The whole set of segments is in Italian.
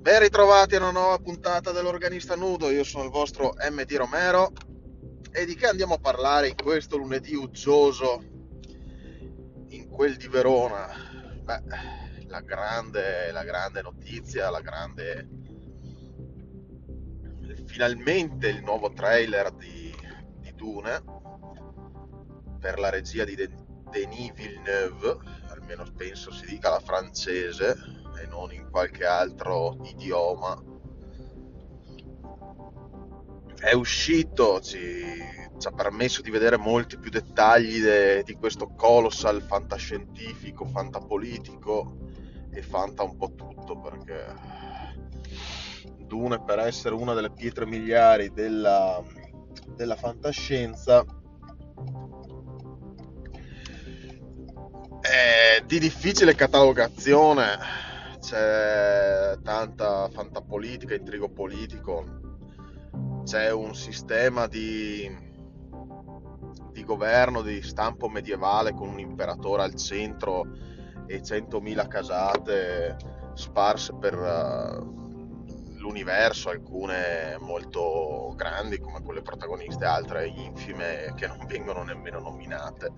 Ben ritrovati a una nuova puntata dell'Organista Nudo, io sono il vostro MD Romero. E di che andiamo a parlare in questo lunedì uggioso in quel di Verona? Beh, la grande, la grande notizia, la grande... finalmente il nuovo trailer di, di Dune per la regia di Denis Villeneuve, almeno penso si dica la francese, e non in qualche altro idioma. È uscito, ci, ci ha permesso di vedere molti più dettagli de, di questo colossal fantascientifico, fantapolitico e fanta un po' tutto perché Dune per essere una delle pietre miliari della, della fantascienza è di difficile catalogazione c'è tanta fantapolitica, intrigo politico, c'è un sistema di, di governo di stampo medievale con un imperatore al centro e 100.000 casate sparse per uh, l'universo, alcune molto grandi come quelle protagoniste, altre infime che non vengono nemmeno nominate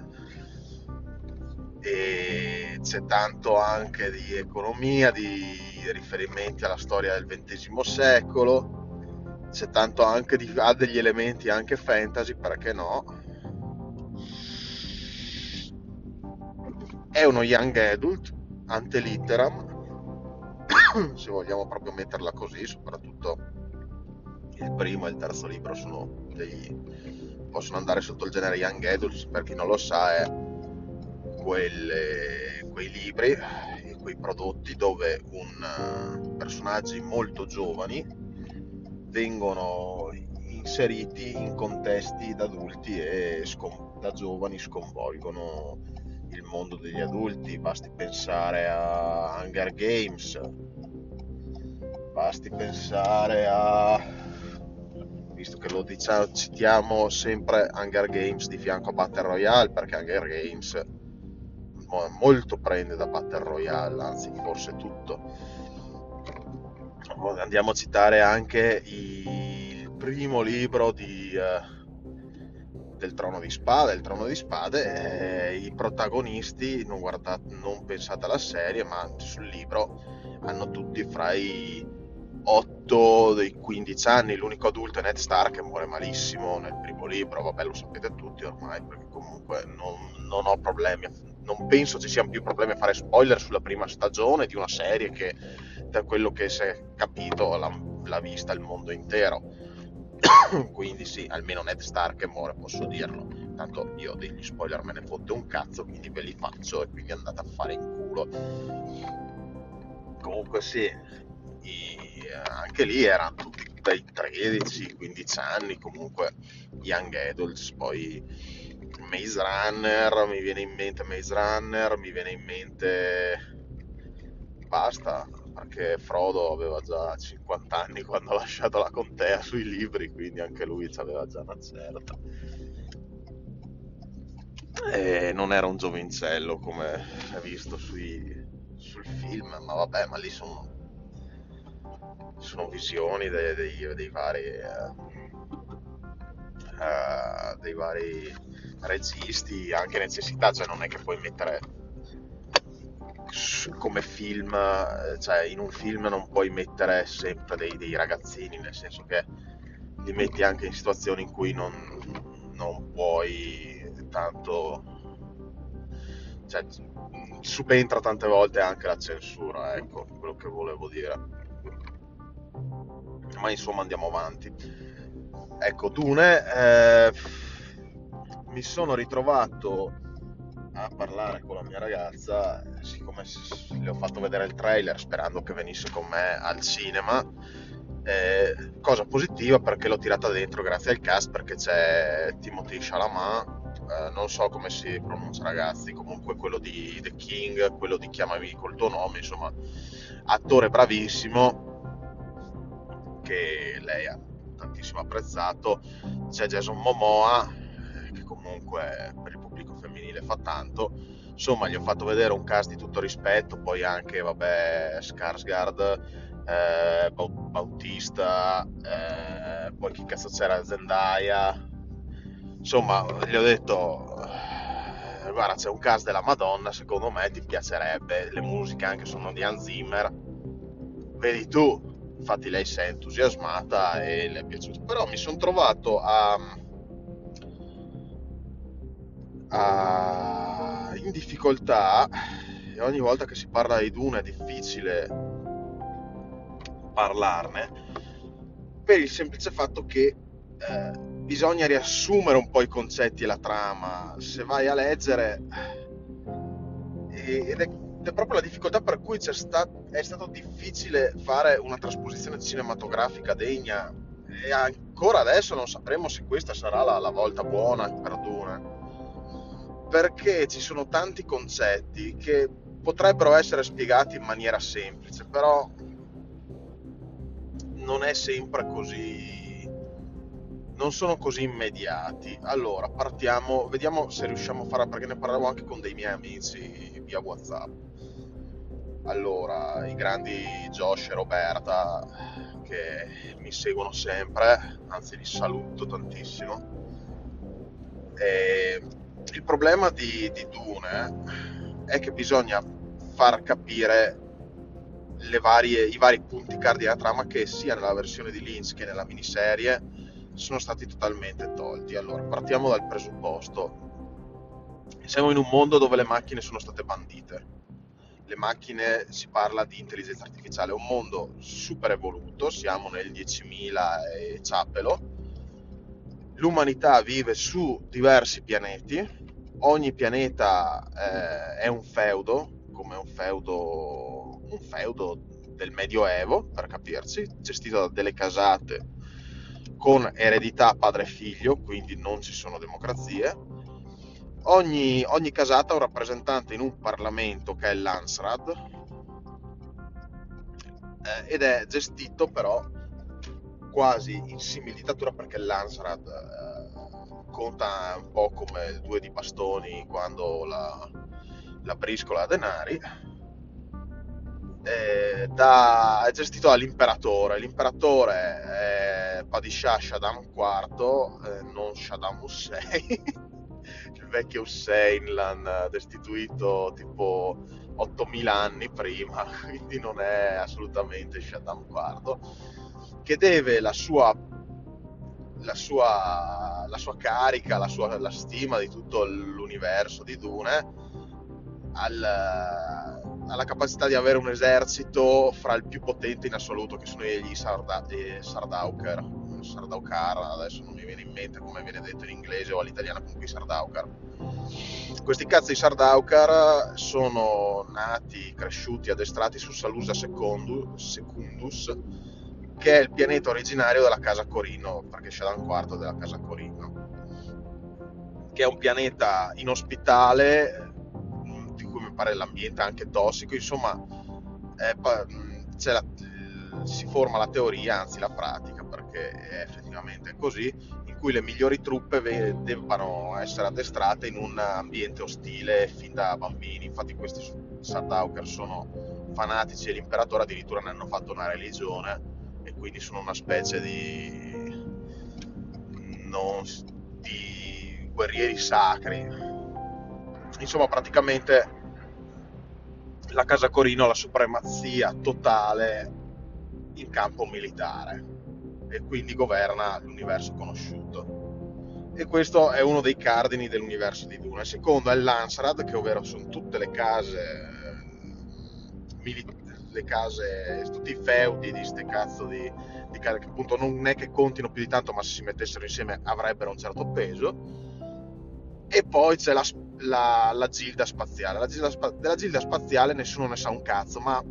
e c'è tanto anche di economia, di riferimenti alla storia del XX secolo, c'è tanto anche di, ha degli elementi anche fantasy, perché no? È uno young adult, ante litteram, se vogliamo proprio metterla così, soprattutto il primo e il terzo libro sono dei, possono andare sotto il genere young adult, per chi non lo sa è quelle, quei libri e quei prodotti dove un, personaggi molto giovani vengono inseriti in contesti da adulti e scom- da giovani sconvolgono il mondo degli adulti. Basti pensare a Hunger Games, basti pensare a visto che lo diciamo, citiamo sempre Hunger Games di fianco a Battle Royale perché Hunger Games molto prende da Battle Royale, anzi forse tutto. Andiamo a citare anche il primo libro di, uh, del Trono di Spade. Il Trono di Spade, eh, i protagonisti, non, guardate, non pensate alla serie, ma sul libro hanno tutti fra i 8 e i 15 anni. L'unico adulto è Ned Stark che muore malissimo nel primo libro. Vabbè, lo sapete tutti ormai, perché comunque non, non ho problemi non penso ci siano più problemi a fare spoiler sulla prima stagione di una serie che da quello che si è capito l'ha, l'ha vista il mondo intero quindi sì, almeno Ned Stark muore, posso dirlo. Tanto io degli spoiler me ne fotte un cazzo, quindi ve li faccio e quindi andate a fare in culo. Comunque sì, anche lì erano tutti dai 13-15 anni, comunque young adults, poi Maze Runner, mi viene in mente Maze Runner, mi viene in mente basta, perché Frodo aveva già 50 anni quando ha lasciato la contea sui libri, quindi anche lui aveva già una certa. E non era un giovincello come hai visto sui, sul film, ma vabbè, ma lì sono, sono visioni dei, dei, dei vari... Uh, dei vari registi, anche necessità, cioè non è che puoi mettere come film, cioè in un film non puoi mettere sempre dei, dei ragazzini, nel senso che li metti anche in situazioni in cui non, non puoi tanto... Cioè, subentra tante volte anche la censura, ecco quello che volevo dire. Ma insomma andiamo avanti. Ecco, Dune... Eh, mi sono ritrovato a parlare con la mia ragazza, siccome le ho fatto vedere il trailer sperando che venisse con me al cinema, eh, cosa positiva perché l'ho tirata dentro grazie al cast perché c'è Timothy Chalamet, eh, non so come si pronuncia ragazzi, comunque quello di The King, quello di Chiamami col tuo nome, insomma, attore bravissimo che lei ha tantissimo apprezzato, c'è Jason Momoa che comunque per il pubblico femminile fa tanto. Insomma, gli ho fatto vedere un cast di tutto rispetto, poi anche, vabbè, Skarsgård eh, Bautista, eh, poi chi cazzo c'era Zendaya. Insomma, gli ho detto, eh, guarda, c'è un cast della Madonna, secondo me ti piacerebbe, le musiche anche sono di Hans Zimmer. Vedi tu, infatti lei si è entusiasmata e le è piaciuto. Però mi sono trovato a, a, in difficoltà e ogni volta che si parla di Dune è difficile parlarne per il semplice fatto che eh, bisogna riassumere un po' i concetti e la trama. Se vai a leggere ed è è proprio la difficoltà per cui sta, è stato difficile fare una trasposizione cinematografica degna. E ancora adesso non sapremo se questa sarà la, la volta buona per Dune perché ci sono tanti concetti che potrebbero essere spiegati in maniera semplice però non è sempre così non sono così immediati. Allora partiamo vediamo se riusciamo a fare perché ne parlavo anche con dei miei amici via whatsapp allora, i grandi Josh e Roberta che mi seguono sempre, anzi li saluto tantissimo. E il problema di, di Dune è che bisogna far capire varie, i vari punti cardine della trama che sia nella versione di Lynch che nella miniserie sono stati totalmente tolti. Allora, partiamo dal presupposto. Siamo in un mondo dove le macchine sono state bandite le macchine si parla di intelligenza artificiale, è un mondo super evoluto, siamo nel 10.000 e ciappelo, l'umanità vive su diversi pianeti, ogni pianeta eh, è un feudo, come un feudo, un feudo del Medioevo, per capirci, gestito da delle casate con eredità padre-figlio, quindi non ci sono democrazie, Ogni, ogni, casata ha un rappresentante in un Parlamento che è l'Ansrad eh, ed è gestito però quasi in similitatura perché l'Ansrad eh, conta un po' come il due di bastoni quando la, la briscola a denari eh, da, è gestito dall'imperatore l'imperatore è Padishah Shaddam IV eh, non Shaddam Hussein il vecchio Hussein l'hanno destituito tipo 8000 anni prima, quindi non è assolutamente Shaddam IV, che deve la sua, la sua, la sua carica, la, sua, la stima di tutto l'universo di Dune al, alla capacità di avere un esercito fra il più potente in assoluto, che sono gli Sarda, Sardauker Sardaukar, adesso non mi viene in mente come viene detto in inglese o all'italiano comunque Sardaukar. Questi cazzi di Sardaukar sono nati, cresciuti, addestrati su Salusa Secundus, che è il pianeta originario della casa Corino, perché c'è da un quarto della casa Corino, che è un pianeta inospitale, pare l'ambiente anche tossico, insomma, è, la, si forma la teoria, anzi la pratica perché è effettivamente così, in cui le migliori truppe debbano essere addestrate in un ambiente ostile fin da bambini. Infatti questi Sardauker sono fanatici e l'imperatore addirittura ne hanno fatto una religione e quindi sono una specie di, non, di guerrieri sacri. Insomma, praticamente la Casa Corino ha la supremazia totale in campo militare e quindi governa l'universo conosciuto. E questo è uno dei cardini dell'universo di Duna. Il secondo è l'Ansrad, che ovvero sono tutte le case, le case, tutti i feudi di queste cazzo di, di case che appunto non è che contino più di tanto, ma se si mettessero insieme avrebbero un certo peso. E poi c'è la, la, la gilda spaziale. La gilda, della gilda spaziale nessuno ne sa un cazzo, ma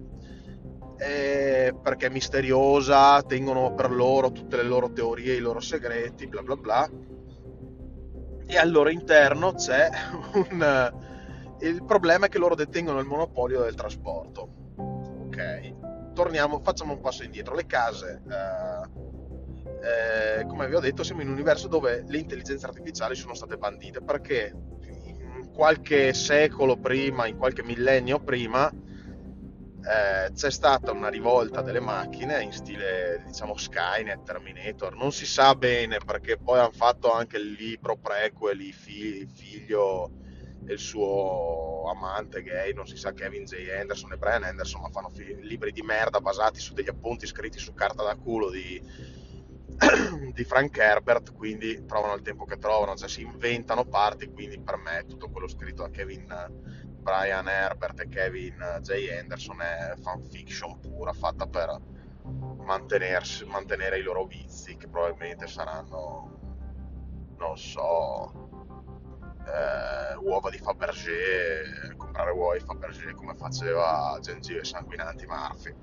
eh, perché è misteriosa, tengono per loro tutte le loro teorie, i loro segreti, bla bla bla. E al loro interno c'è un... Il problema è che loro detengono il monopolio del trasporto. Ok, torniamo, facciamo un passo indietro. Le case, eh, eh, come vi ho detto, siamo in un universo dove le intelligenze artificiali sono state bandite perché qualche secolo prima, in qualche millennio prima, eh, c'è stata una rivolta delle macchine in stile diciamo Skynet, Terminator, non si sa bene perché poi hanno fatto anche il libro prequel, il figlio e il suo amante gay, non si sa Kevin J. Anderson e Brian Anderson, ma fanno fi- libri di merda basati su degli appunti scritti su carta da culo di, di Frank Herbert, quindi trovano il tempo che trovano, cioè si inventano parti, quindi per me tutto quello scritto da Kevin Brian Herbert e Kevin J. Anderson è fanfiction pura, fatta per mantenere i loro vizi, che probabilmente saranno, non so, eh, uova di Fabergé, comprare uova di Fabergé come faceva Gengive Sanguinanti Murphy.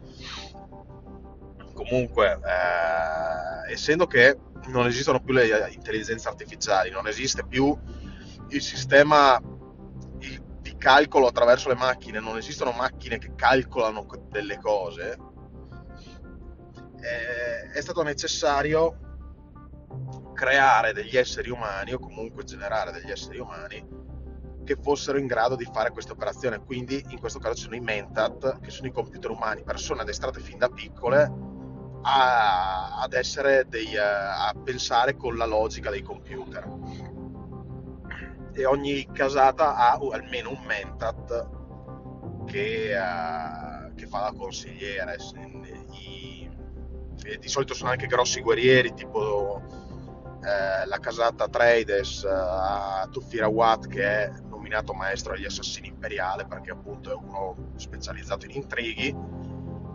Comunque, eh, essendo che non esistono più le intelligenze artificiali, non esiste più il sistema calcolo attraverso le macchine, non esistono macchine che calcolano delle cose, eh, è stato necessario creare degli esseri umani o comunque generare degli esseri umani che fossero in grado di fare queste operazioni. Quindi in questo caso sono i Mentat, che sono i computer umani, persone addestrate fin da piccole a, ad essere dei, a pensare con la logica dei computer e ogni casata ha almeno un mentat che, uh, che fa da consigliere. I, di solito sono anche grossi guerrieri, tipo eh, la casata Trades uh, a Tufira Watt che è nominato maestro agli assassini imperiali perché appunto è uno specializzato in intrighi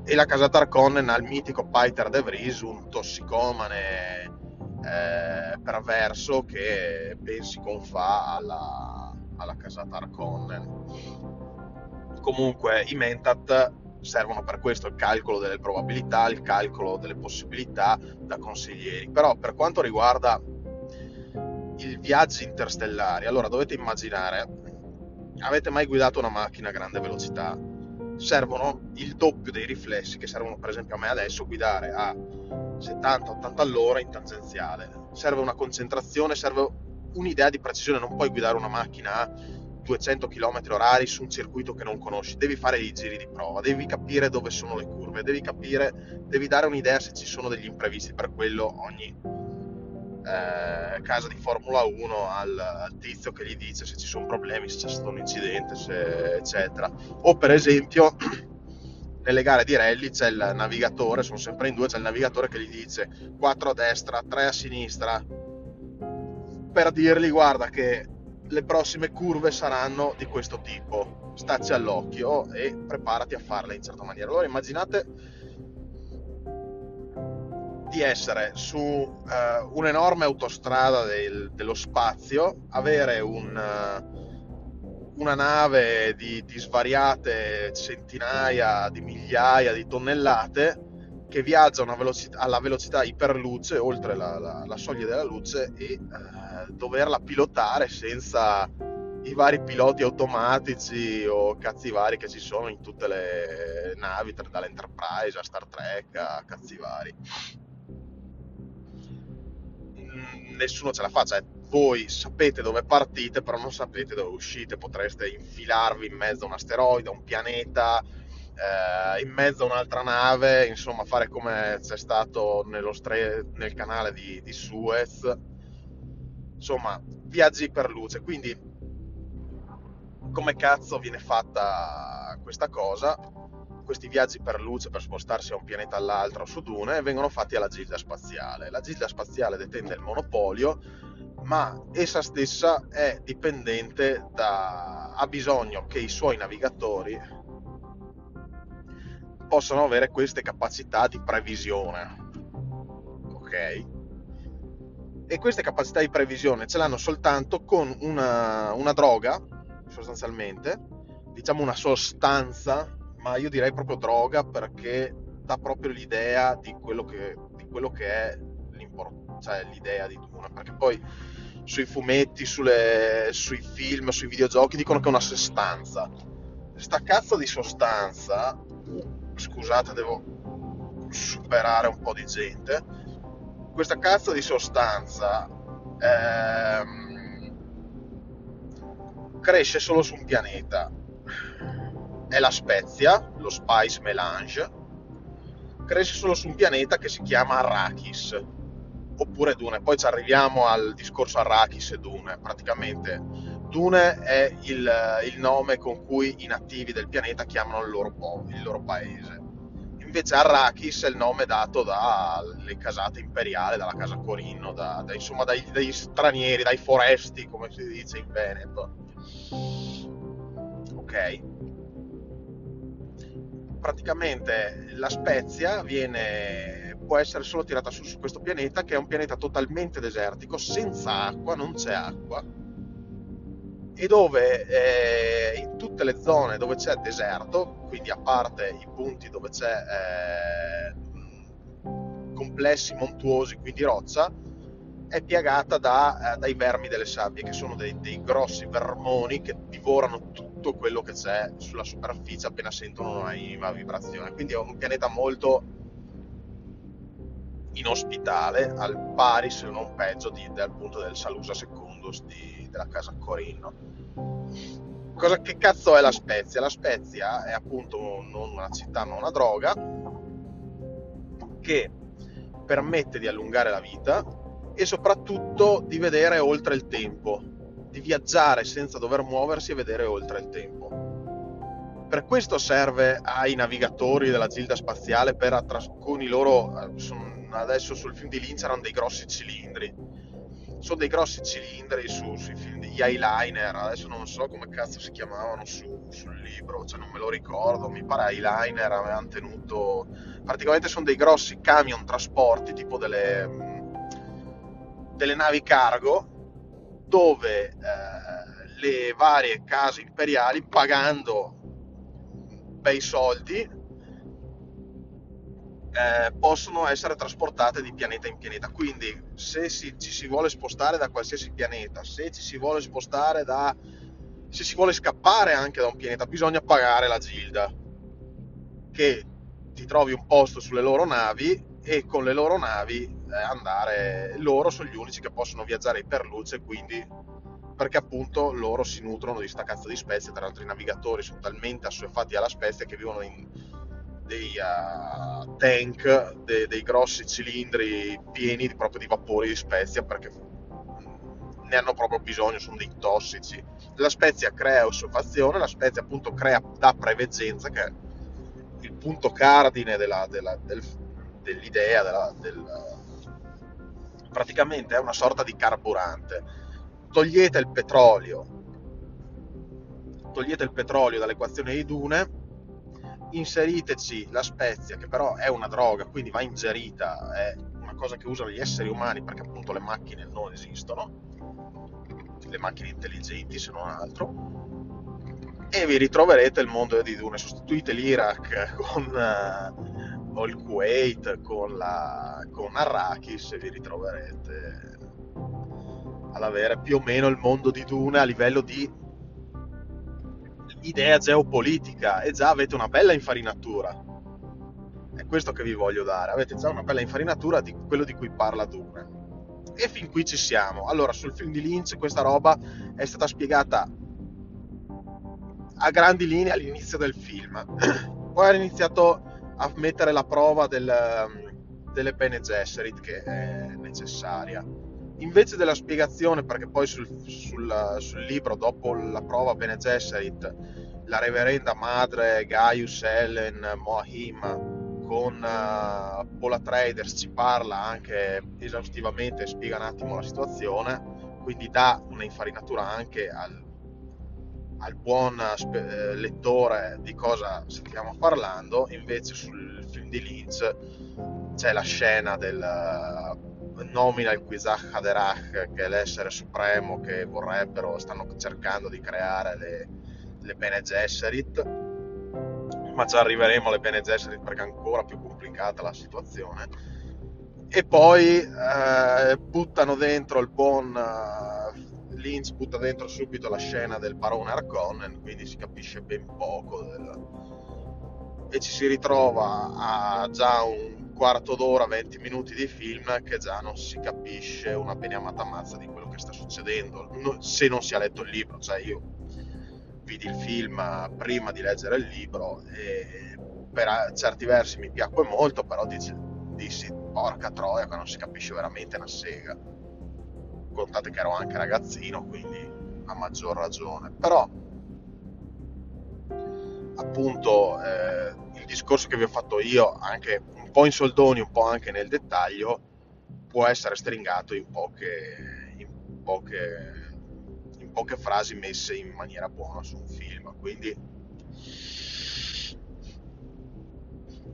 e la casata Arconnen al mitico Peter De Vries, un tossicomane eh, perverso che pensi confà alla, alla casata Arconnen. Comunque i Mentat servono per questo il calcolo delle probabilità, il calcolo delle possibilità da consiglieri. Però per quanto riguarda i viaggi interstellari, allora dovete immaginare, avete mai guidato una macchina a grande velocità? Servono il doppio dei riflessi che servono per esempio a me adesso guidare a 70-80 all'ora in tangenziale. Serve una concentrazione, serve un'idea di precisione, non puoi guidare una macchina a 200 km orari su un circuito che non conosci, devi fare i giri di prova, devi capire dove sono le curve, devi capire, devi dare un'idea se ci sono degli imprevisti, per quello ogni eh, casa di Formula 1 al, al, tizio che gli dice se ci sono problemi, se c'è stato un incidente, se, eccetera. O per esempio nelle gare di rally c'è il navigatore, sono sempre in due, c'è il navigatore che gli dice 4 a destra, 3 a sinistra, per dirgli guarda che le prossime curve saranno di questo tipo, stacci all'occhio e preparati a farle in certa maniera. Allora immaginate di essere su uh, un'enorme autostrada del, dello spazio, avere un... Uh, una nave di, di svariate centinaia di migliaia di tonnellate che viaggia velocità, alla velocità iperluce, oltre la, la, la, soglia della luce, e eh, doverla pilotare senza i vari piloti automatici o cazzi vari che ci sono in tutte le navi, dall'Enterprise a Star Trek a cazzi vari. Nessuno ce la fa, cioè voi sapete dove partite, però non sapete dove uscite, potreste infilarvi in mezzo a un asteroide, a un pianeta, eh, in mezzo a un'altra nave, insomma fare come c'è stato stre- nel canale di, di Suez, insomma viaggi per luce, quindi come cazzo viene fatta questa cosa? Questi viaggi per luce per spostarsi da un pianeta all'altro su Dune vengono fatti alla Gilda Spaziale. La Gilda Spaziale detende il monopolio ma essa stessa è dipendente da ha bisogno che i suoi navigatori possano avere queste capacità di previsione ok e queste capacità di previsione ce l'hanno soltanto con una, una droga sostanzialmente diciamo una sostanza ma io direi proprio droga perché dà proprio l'idea di quello che, di quello che è cioè l'idea di Duna perché poi sui fumetti, sulle, sui film, sui videogiochi dicono che è una sostanza. Sta cazzo di sostanza, scusate, devo superare un po' di gente. Questa cazzo di sostanza ehm, cresce solo su un pianeta è la spezia, lo spice melange, cresce solo su un pianeta che si chiama Arrakis, oppure Dune. Poi ci arriviamo al discorso Arrakis e Dune. Praticamente Dune è il, il nome con cui i nativi del pianeta chiamano il loro, po- il loro paese. Invece Arrakis è il nome dato dalle casate imperiali, dalla casa Corinno, da, da, insomma dai, dai stranieri, dai foresti, come si dice in Veneto. Ok praticamente la spezia viene, può essere solo tirata su, su questo pianeta che è un pianeta totalmente desertico, senza acqua, non c'è acqua. E dove eh, in tutte le zone dove c'è deserto, quindi a parte i punti dove c'è eh, complessi montuosi, quindi roccia, è piagata da, eh, dai vermi delle sabbie, che sono dei, dei grossi vermoni che divorano tutto quello che c'è sulla superficie appena sentono una vibrazione. Quindi è un pianeta molto inospitale, al pari se non peggio di, del punto del Salusa Secundus di, della casa Corinno. Cosa, che cazzo è la Spezia? La Spezia è appunto non una città ma una droga che permette di allungare la vita e soprattutto di vedere oltre il tempo di viaggiare senza dover muoversi e vedere oltre il tempo. Per questo serve ai navigatori della Gilda Spaziale per attras- con i loro adesso sul film di Lynch erano dei grossi cilindri. Sono dei grossi cilindri su, sui film di eyeliner, adesso non so come cazzo si chiamavano su, sul libro, cioè non me lo ricordo, mi pare eyeliner avevano tenuto praticamente sono dei grossi camion trasporti tipo delle, delle navi cargo dove eh, le varie case imperiali pagando bei soldi eh, possono essere trasportate di pianeta in pianeta. Quindi se si, ci si vuole spostare da qualsiasi pianeta, se ci si vuole spostare da... se si vuole scappare anche da un pianeta, bisogna pagare la gilda, che ti trovi un posto sulle loro navi e con le loro navi andare, loro sono gli unici che possono viaggiare per luce, quindi perché appunto loro si nutrono di sta cazzo di spezie, tra l'altro i navigatori sono talmente assuefatti alla spezia che vivono in dei uh, tank, de, dei grossi cilindri pieni di, proprio di vapori di spezia perché ne hanno proprio bisogno, sono dei tossici. La spezia crea ossuefazione, la spezia appunto crea da preveggenza, che è il punto cardine della, della, del, dell'idea, della, del, praticamente è una sorta di carburante. Togliete il petrolio, togliete il petrolio dall'equazione di Dune, inseriteci la spezia, che però è una droga, quindi va ingerita, è una cosa che usano gli esseri umani perché appunto le macchine non esistono, le macchine intelligenti se non altro, e vi ritroverete il mondo di Dune. Sostituite l'Iraq con... O il Kuwait con, la, con Arrakis e vi ritroverete ad avere più o meno il mondo di Dune a livello di idea geopolitica e già avete una bella infarinatura. È questo che vi voglio dare, avete già una bella infarinatura di quello di cui parla Dune. E fin qui ci siamo. Allora, sul film di Lynch questa roba è stata spiegata a grandi linee all'inizio del film. Poi ha iniziato a mettere la prova del, um, delle Bene Gesserit che è necessaria. Invece della spiegazione, perché poi sul, sul, sul libro, dopo la prova Bene Gesserit, la reverenda madre Gaius Ellen Moahim con uh, Paula Traders ci parla anche esaustivamente, spiega un attimo la situazione, quindi dà un'infarinatura anche al, al buon eh, lettore di cosa stiamo parlando, invece sul film di Lynch c'è la scena del uh, nomina il Quizach Haderach, che è l'essere supremo che vorrebbero, stanno cercando di creare le, le Bene Gesserit, ma ci arriveremo alle Bene Gesserit perché è ancora più complicata la situazione. E poi eh, buttano dentro il buon... Lynch butta dentro subito la scena del barone Harkonnen, quindi si capisce ben poco del... e ci si ritrova a già un quarto d'ora, 20 minuti di film che già non si capisce una beniamata mazza di quello che sta succedendo, se non si è letto il libro, cioè io vi vidi il film prima di leggere il libro e per certi versi mi piacque molto, però dici, dissi porca troia che non si capisce veramente una sega. Contate che ero anche ragazzino, quindi a maggior ragione. Però appunto eh, il discorso che vi ho fatto io, anche un po' in soldoni, un po' anche nel dettaglio, può essere stringato in poche, in poche, in poche frasi messe in maniera buona su un film. Quindi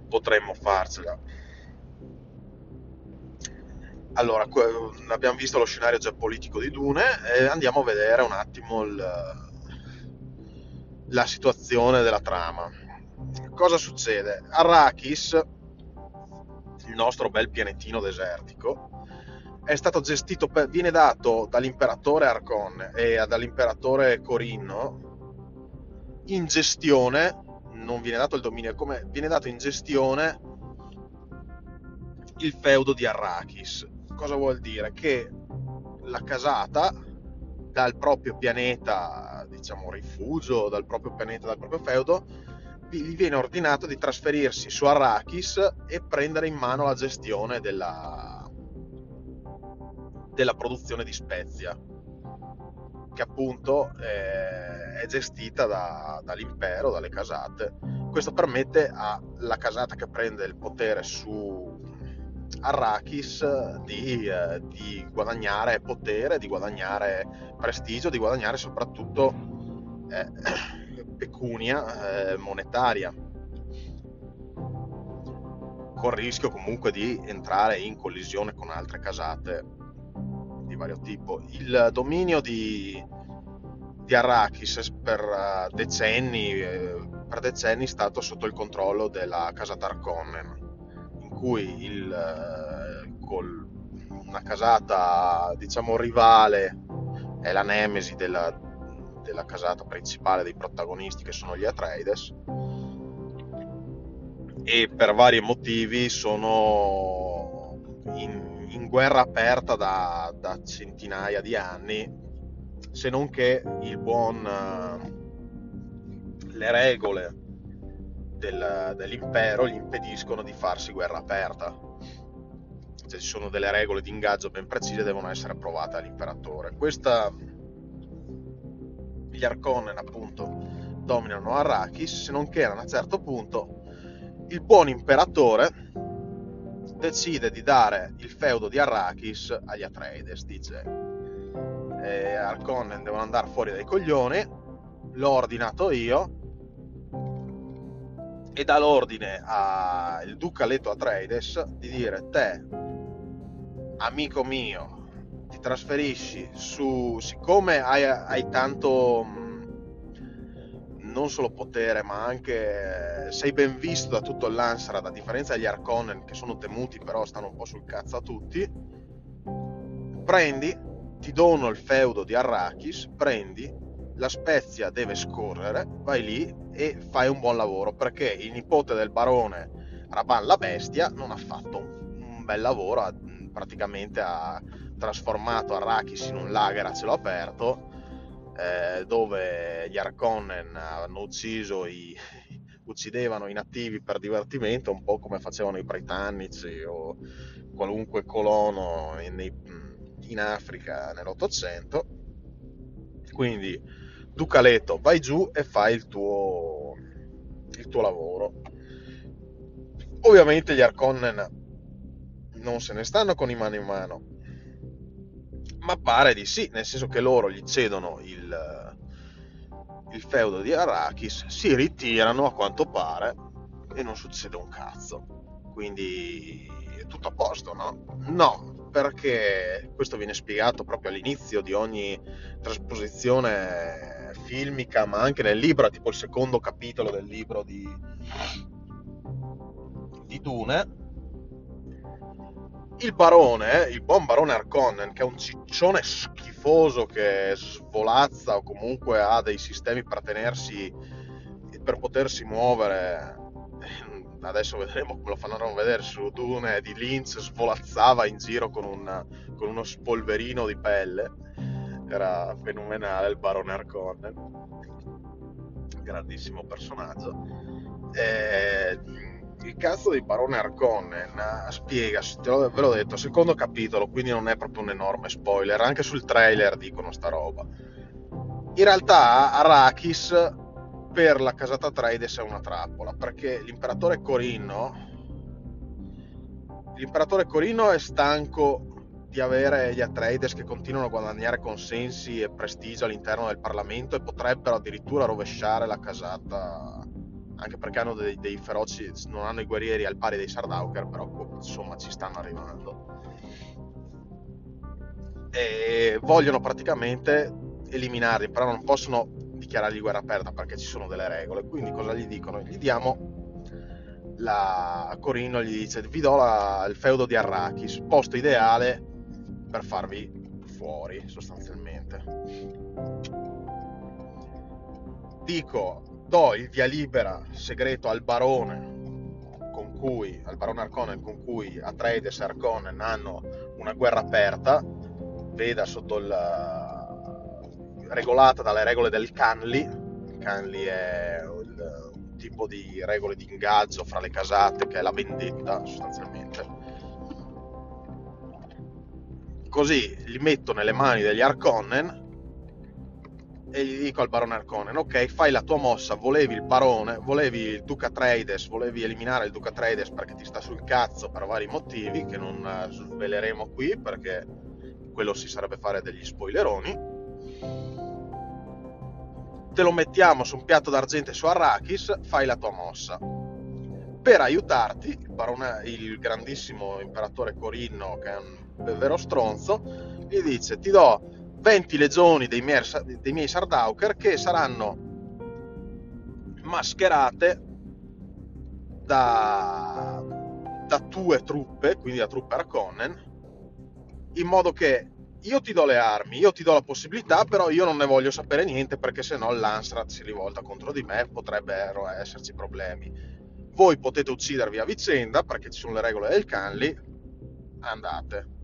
potremmo farcela. Allora, abbiamo visto lo scenario geopolitico di Dune e andiamo a vedere un attimo il, la situazione della trama. Cosa succede? Arrakis, il nostro bel pianetino desertico, è stato gestito, per, viene dato dall'imperatore Arcon e dall'imperatore Corinno in gestione, non viene dato il dominio, come viene dato in gestione il feudo di Arrakis. Cosa vuol dire? Che la casata dal proprio pianeta, diciamo rifugio, dal proprio pianeta, dal proprio feudo, gli viene ordinato di trasferirsi su Arrakis e prendere in mano la gestione della, della produzione di Spezia, che appunto eh, è gestita da, dall'impero, dalle casate. Questo permette alla casata che prende il potere su Arrakis di, eh, di, guadagnare potere, di guadagnare prestigio, di guadagnare soprattutto eh, pecunia eh, monetaria, con il rischio comunque di entrare in collisione con altre casate di vario tipo. Il dominio di, di Arrakis per uh, decenni, eh, per decenni è stato sotto il controllo della casa Tarkonnen cui il, eh, col, una casata diciamo rivale è la nemesi della, della casata principale dei protagonisti che sono gli Atreides. E per vari motivi sono in, in guerra aperta da, da, centinaia di anni se non che il buon le regole del, dell'impero gli impediscono di farsi guerra aperta. Cioè, ci sono delle regole di ingaggio ben precise, devono essere approvate dall'imperatore. Questa, gli Arconnen appunto dominano Arrakis, se non che a un certo punto il buon imperatore decide di dare il feudo di Arrakis agli Atreides, dice eh, Arconnen devono andare fuori dai coglioni, l'ho ordinato io, e dà l'ordine al duca Leto Atreides di dire te, amico mio, ti trasferisci su, siccome hai, hai tanto non solo potere, ma anche sei ben visto da tutto l'Ansarad, a differenza degli Arconnen che sono temuti, però stanno un po' sul cazzo a tutti. Prendi, ti dono il feudo di Arrakis, prendi, la Spezia deve scorrere, vai lì e fai un buon lavoro perché il nipote del barone Raban la bestia non ha fatto un bel lavoro, ha, praticamente ha trasformato Arrakis in un lager a cielo aperto eh, dove gli Arconnen hanno ucciso i, uccidevano i nativi per divertimento, un po' come facevano i britannici o qualunque colono in, in Africa nell'Ottocento. Quindi Ducaletto, vai giù e fai il tuo, il tuo lavoro. Ovviamente gli Arconnen non se ne stanno con i mano in mano, ma pare di sì, nel senso che loro gli cedono il, il feudo di Arrakis, si ritirano a quanto pare e non succede un cazzo. Quindi è tutto a posto, no? No, perché questo viene spiegato proprio all'inizio di ogni trasposizione filmica, ma anche nel libro, tipo il secondo capitolo del libro di, di Dune, il barone, il buon barone Arconnen, che è un ciccione schifoso che svolazza o comunque ha dei sistemi per tenersi, per potersi muovere, adesso vedremo come lo faranno vedere su Dune, di Lynch svolazzava in giro con, un, con uno spolverino di pelle era fenomenale il barone Harkonnen grandissimo personaggio. Eh, il cazzo di Barone Arconnen eh, spiega, ve l'ho detto, secondo capitolo, quindi non è proprio un enorme spoiler, anche sul trailer dicono sta roba. In realtà Arrakis per la casata Atreides è una trappola, perché l'imperatore Corinno l'imperatore Corinno è stanco di avere gli Atreides che continuano a guadagnare consensi e prestigio all'interno del Parlamento e potrebbero addirittura rovesciare la casata anche perché hanno dei, dei feroci non hanno i guerrieri al pari dei Sardauker però insomma ci stanno arrivando e vogliono praticamente eliminarli però non possono dichiarargli guerra aperta perché ci sono delle regole quindi cosa gli dicono? gli diamo la Corino gli dice vi do la, il feudo di Arrakis posto ideale per farvi fuori sostanzialmente dico do il via libera segreto al barone con cui al barone Arconen con cui Atreides e Arconen hanno una guerra aperta veda sotto il regolata dalle regole del Canli il Canli è tipo di regole di ingaggio fra le casate, che è la vendetta sostanzialmente. Così li metto nelle mani degli Arconnen e gli dico al barone Arconnen, ok, fai la tua mossa, volevi il barone, volevi il Duca Trades, volevi eliminare il Duca Trades perché ti sta sul cazzo per vari motivi che non eh, sveleremo qui perché quello si sarebbe fare degli spoileroni te lo mettiamo su un piatto d'argento su Arrakis, fai la tua mossa. Per aiutarti, il, barone, il grandissimo imperatore Corinno, che è un vero stronzo, gli dice: Ti do 20 legioni dei miei, dei miei Sardauker che saranno mascherate da, da tue truppe, quindi da truppe Arconnen, in modo che io ti do le armi, io ti do la possibilità, però io non ne voglio sapere niente perché se no l'Ansrat si rivolta contro di me, potrebbero esserci problemi. Voi potete uccidervi a vicenda perché ci sono le regole del Canli, andate.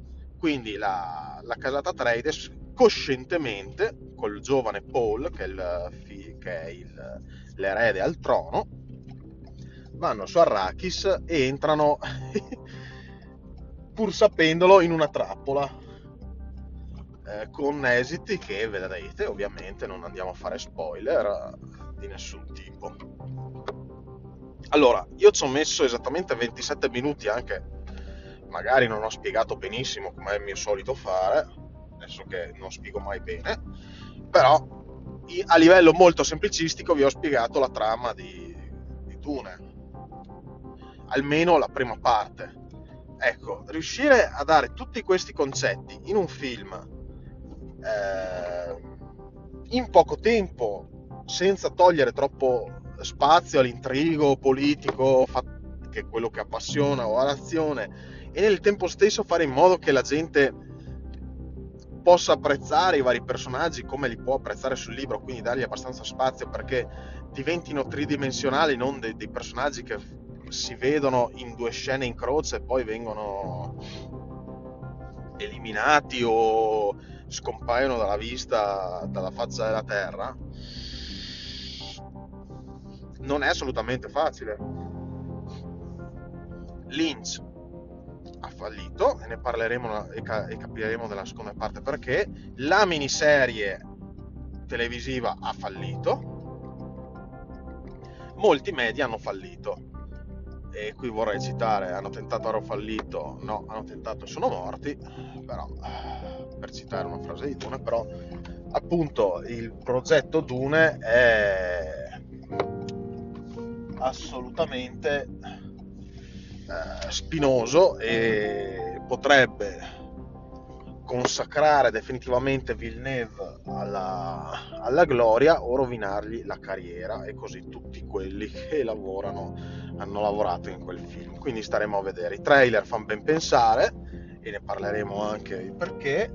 Quindi la, la casata Trades coscientemente, col giovane Paul, che è, il, che è il, l'erede al trono, vanno su Arrakis e entrano, pur sapendolo, in una trappola eh, con esiti che vedrete, ovviamente non andiamo a fare spoiler eh, di nessun tipo. Allora, io ci ho messo esattamente 27 minuti anche, magari non ho spiegato benissimo come è il mio solito fare, adesso che non spiego mai bene, però a livello molto semplicistico vi ho spiegato la trama di, di Dune, almeno la prima parte. Ecco, riuscire a dare tutti questi concetti in un film eh, in poco tempo, senza togliere troppo spazio all'intrigo politico, che è quello che appassiona o all'azione, e nel tempo stesso fare in modo che la gente possa apprezzare i vari personaggi come li può apprezzare sul libro, quindi dargli abbastanza spazio perché diventino tridimensionali, non dei, dei personaggi che si vedono in due scene in croce e poi vengono eliminati o scompaiono dalla vista, dalla faccia della terra, non è assolutamente facile. Lynch fallito e ne parleremo e, capiremo nella seconda parte perché la miniserie televisiva ha fallito molti media hanno fallito. E qui vorrei citare hanno tentato hanno fallito no hanno tentato e sono morti però per citare una frase di Dune, però appunto il progetto Dune è assolutamente eh, spinoso e potrebbe consacrare definitivamente Villeneuve alla, alla, gloria o rovinargli la carriera e così tutti quelli che lavorano hanno lavorato in quel film. Quindi staremo a vedere. I trailer fanno ben pensare e ne parleremo anche perché.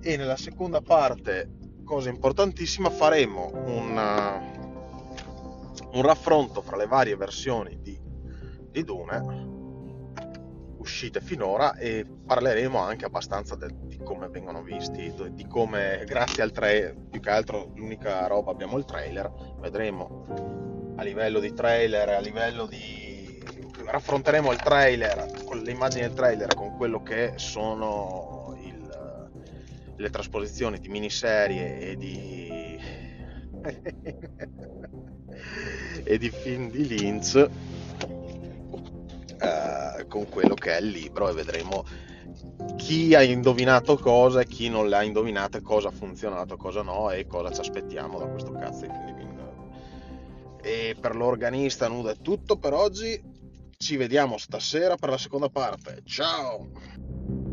E nella seconda parte, cosa importantissima, faremo un, uh, un raffronto fra le varie versioni di, di Dune uscite finora e parleremo anche abbastanza de, di come vengono visti, di come grazie al trailer, più che altro l'unica roba abbiamo il trailer, vedremo a livello di trailer, a livello di... raffronteremo il trailer, con le immagini del trailer con quello che sono il, le trasposizioni di miniserie e di... e di film di Lynch eh, con quello che è il libro e vedremo chi ha indovinato cosa e chi non le ha indovinate, cosa ha funzionato, cosa no e cosa ci aspettiamo da questo cazzo di film. E per l'organista nudo è tutto per oggi. Ci vediamo stasera per la seconda parte. Ciao!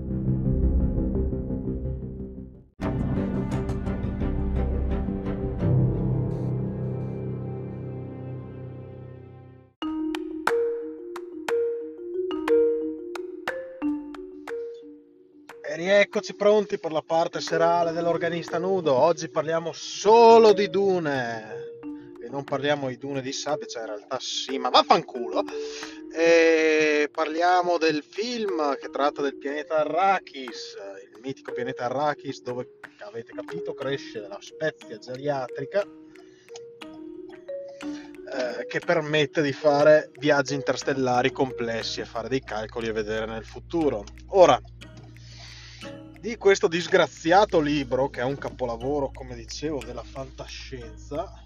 Rieccoci pronti per la parte serale dell'organista nudo. Oggi parliamo solo di dune e non parliamo di dune di sabbia, cioè in realtà sì, ma vaffanculo. E parliamo del film che tratta del pianeta Arrakis, il mitico pianeta Arrakis dove avete capito cresce la spezia geriatrica eh, che permette di fare viaggi interstellari complessi e fare dei calcoli e vedere nel futuro. Ora, di questo disgraziato libro, che è un capolavoro, come dicevo, della fantascienza,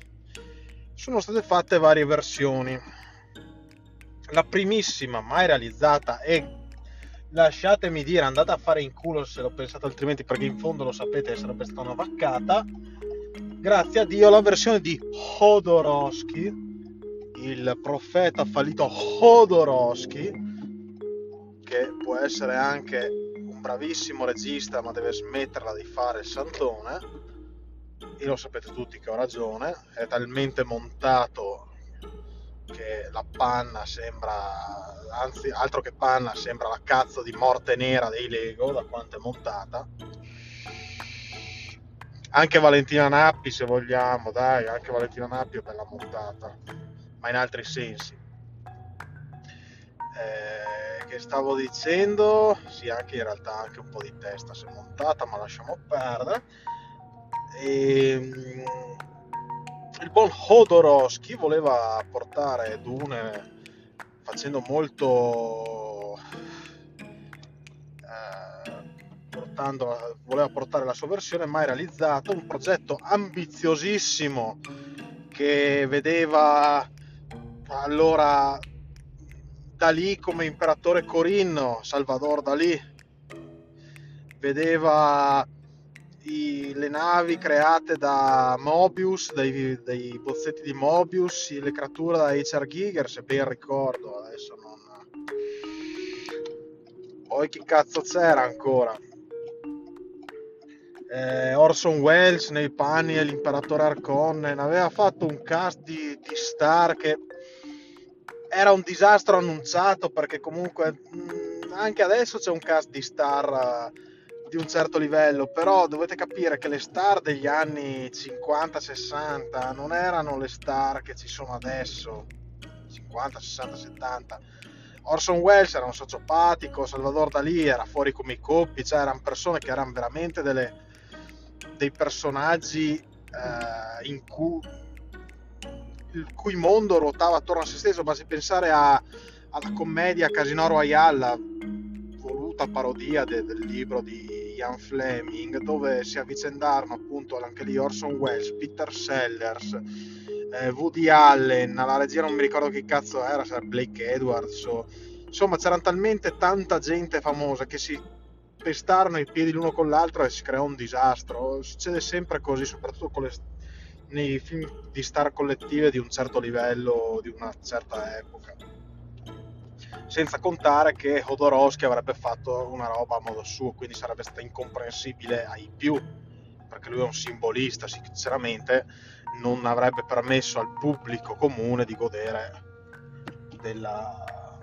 sono state fatte varie versioni. La primissima mai realizzata e lasciatemi dire, andate a fare in culo se lo pensate altrimenti, perché in fondo lo sapete, sarebbe stata una vaccata. Grazie a Dio, la versione di Hodorowski, il profeta fallito Hodorowski, che può essere anche bravissimo regista ma deve smetterla di fare il santone. E lo sapete tutti che ho ragione è talmente montato che la panna sembra anzi altro che panna sembra la cazzo di morte nera dei Lego da quanto è montata. Anche Valentina Nappi se vogliamo dai anche Valentina Nappi è bella montata ma in altri sensi eh, che stavo dicendo, sì, anche in realtà anche un po' di testa si è montata, ma lasciamo perdere. E, ehm, il buon Hodorowski voleva portare Dune facendo molto eh, voleva portare la sua versione mai realizzato un progetto ambiziosissimo che vedeva allora Dalì come imperatore Corinno, Salvador Dalì, vedeva i, le navi create da Mobius, dai, dai, bozzetti di Mobius, le creature da H.R. Giger, se ben ricordo, adesso non... Poi chi cazzo c'era ancora? Eh, Orson Welles nei panni e l'imperatore Arconnen aveva fatto un cast di, di star che era un disastro annunciato perché comunque mh, anche adesso c'è un cast di star uh, di un certo livello, però dovete capire che le star degli anni 50, 60 non erano le star che ci sono adesso, 50, 60, 70. Orson Welles era un sociopatico, Salvador Dalì era fuori come i coppi, cioè erano persone che erano veramente delle, dei personaggi eh, in cui il cui mondo ruotava attorno a se stesso, basti pensare a, alla commedia Casino Royale, la voluta parodia de, del libro di Ian Fleming, dove si avvicendarono appunto anche lì Orson Welles, Peter Sellers, eh, Woody Allen, alla regia non mi ricordo che cazzo era, se era Blake Edwards, o... insomma c'erano talmente tanta gente famosa che si pestarono i piedi l'uno con l'altro e si creò un disastro. Succede sempre così, soprattutto con le nei film di star collettive di un certo livello, di una certa epoca. Senza contare che Hodorowski avrebbe fatto una roba a modo suo, quindi sarebbe stato incomprensibile ai più, perché lui è un simbolista, sinceramente non avrebbe permesso al pubblico comune di godere della,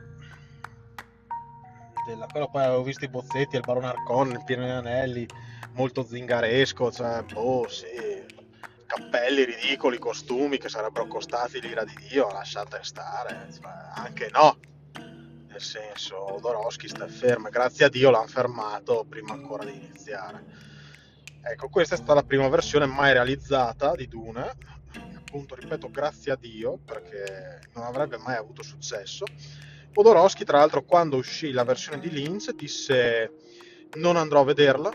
della... però poi avevo visto i bozzetti, il barone Arcon, il pieno anelli, molto zingaresco, cioè, boh, sì, cappelli ridicoli, costumi che sarebbero costati l'ira di Dio, lasciate stare, cioè, anche no. nel senso Doroschi sta fermo, grazie a Dio l'hanno fermato prima ancora di iniziare. Ecco, questa è stata la prima versione mai realizzata di Dune, appunto, ripeto, grazie a Dio, perché non avrebbe mai avuto successo. Podorowski, tra l'altro, quando uscì la versione di Lynch, disse non andrò a vederla,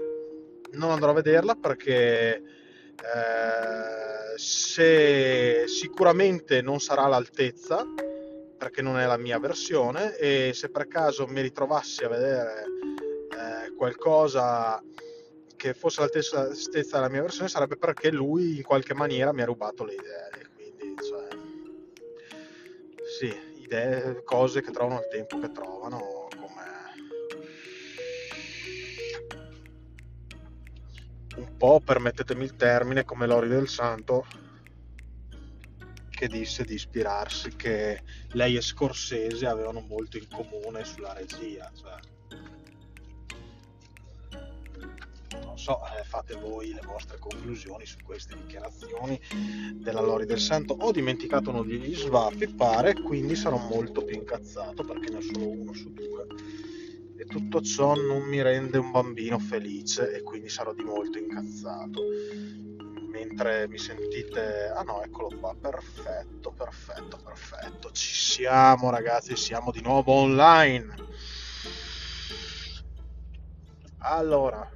non andrò a vederla perché eh, se sicuramente non sarà all'altezza, perché non è la mia versione, e se per caso mi ritrovassi a vedere eh, qualcosa che fosse all'altezza della mia versione sarebbe perché lui in qualche maniera mi ha rubato le idee. Quindi, cioè, sì, idee, cose che trovano il tempo che trovano, po', permettetemi il termine, come Lori del Santo che disse di ispirarsi che lei e Scorsese avevano molto in comune sulla regia. Cioè, so, eh, fate voi le vostre conclusioni su queste dichiarazioni della Lori del Santo. Ho dimenticato uno degli svaffi, pare, quindi sarò molto più incazzato perché ne ho solo uno su due. E tutto ciò non mi rende un bambino felice e quindi sarò di molto incazzato. Mentre mi sentite... Ah no, eccolo qua, perfetto, perfetto, perfetto. Ci siamo ragazzi, siamo di nuovo online. Allora,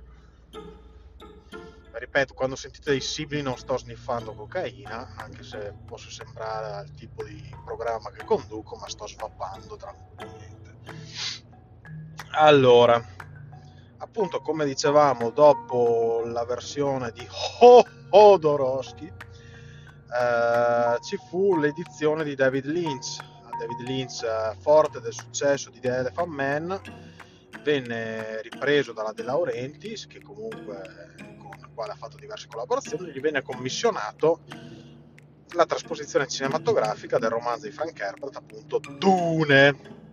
ripeto, quando sentite dei sibili non sto sniffando cocaina, anche se posso sembrare al tipo di programma che conduco, ma sto svappando tranquillamente. Allora, appunto, come dicevamo, dopo la versione di Hodorowski, eh, ci fu l'edizione di David Lynch. David Lynch, eh, forte del successo di The Elephant Man, venne ripreso dalla De Laurentiis, che comunque quale ha fatto diverse collaborazioni, gli venne commissionato la trasposizione cinematografica del romanzo di Frank Herbert, appunto Dune.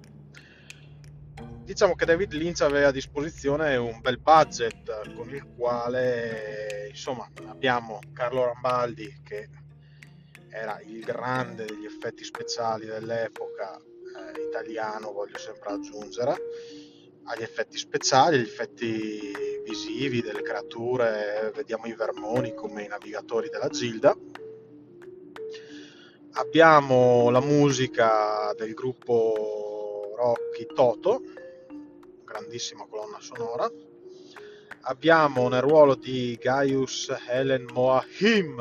Diciamo che David Lynch aveva a disposizione un bel budget con il quale, insomma, abbiamo Carlo Rambaldi che era il grande degli effetti speciali dell'epoca eh, italiano, voglio sempre aggiungere, agli effetti speciali, agli effetti visivi delle creature, vediamo i vermoni come i navigatori della Gilda. Abbiamo la musica del gruppo Rocky Toto, grandissima colonna sonora. Abbiamo nel ruolo di Gaius Helen Moahim,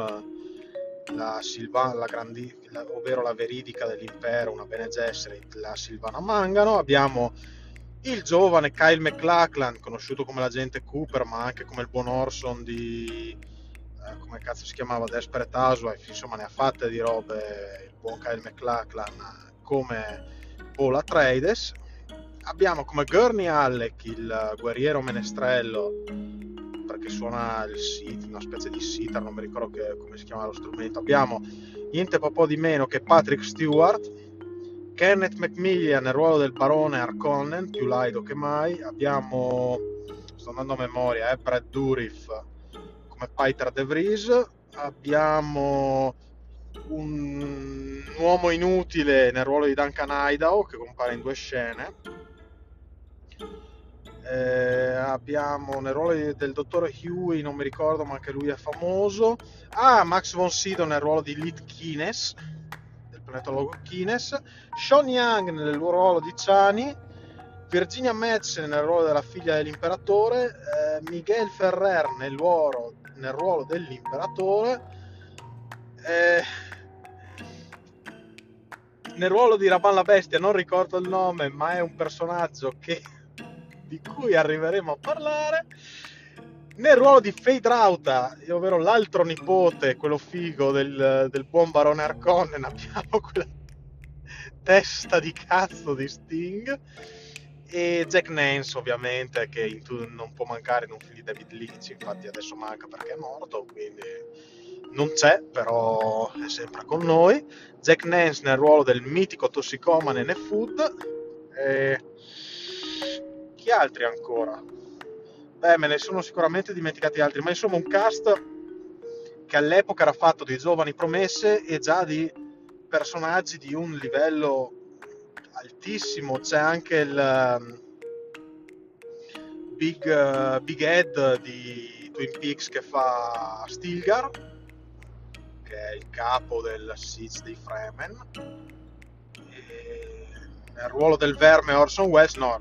la, Silva, la grandi, la, ovvero la veridica dell'impero, una Bene Gesserit, la Silvana Mangano. Abbiamo il giovane Kyle McLachlan, conosciuto come l'agente Cooper, ma anche come il buon Orson di eh, come cazzo si chiamava Desperate Housewife, insomma ne ha fatte di robe il buon Kyle McLachlan come Paul Atreides. Abbiamo come Gurney Halleck il guerriero menestrello perché suona il sitar, una specie di sitar, non mi ricordo che, come si chiama lo strumento. Abbiamo niente po' di meno che Patrick Stewart Kenneth Macmillan nel ruolo del barone Harkonnen, più laido che mai. Abbiamo, sto andando a memoria, eh, Brad Dourif come Peter De Vries. Abbiamo un uomo inutile nel ruolo di Duncan Idaho che compare in due scene. Eh, abbiamo nel ruolo del dottore Huey, non mi ricordo, ma anche lui è famoso. Ah, Max von Sydow nel ruolo di Lit Kines planetologo Kines, Sean Young nel ruolo di Chani, Virginia Madsen nel ruolo della figlia dell'imperatore, eh, Miguel Ferrer nel ruolo, nel ruolo dell'imperatore, eh, nel ruolo di Raban la Bestia, non ricordo il nome, ma è un personaggio che, di cui arriveremo a parlare. Nel ruolo di Fade Rauta, ovvero l'altro nipote, quello figo del, del buon barone Arconnen, abbiamo quella testa di cazzo di Sting. E Jack Nance, ovviamente, che non può mancare in un film di David Lynch, infatti adesso manca perché è morto, quindi non c'è, però è sempre con noi. Jack Nance nel ruolo del mitico tossicomane Nefood. E... Chi altri ancora? Beh, me ne sono sicuramente dimenticati altri, ma insomma un cast che all'epoca era fatto di giovani promesse e già di personaggi di un livello altissimo, c'è anche il um, Big, uh, Big Ed di Twin Peaks che fa Stilgar, che è il capo del Siege dei Fremen. E nel ruolo del verme Orson Welles, no,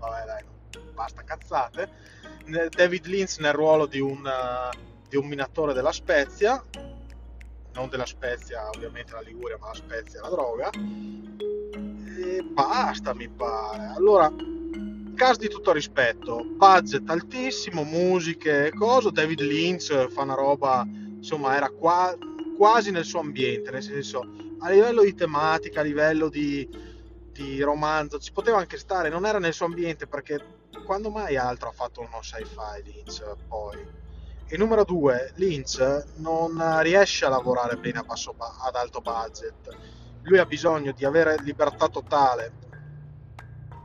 vabbè dai, basta cazzate. David Lynch nel ruolo di un, uh, di un minatore della Spezia, non della Spezia, ovviamente la Liguria, ma la Spezia, la droga. E basta, mi pare. Allora, cast di tutto rispetto, budget altissimo, musiche e cose. David Lynch fa una roba, insomma, era qua, quasi nel suo ambiente, nel senso, a livello di tematica, a livello di, di romanzo, ci poteva anche stare, non era nel suo ambiente perché quando mai altro ha fatto uno sci-fi Lynch poi? E numero due, Lynch non riesce a lavorare bene a basso, ad alto budget. Lui ha bisogno di avere libertà totale.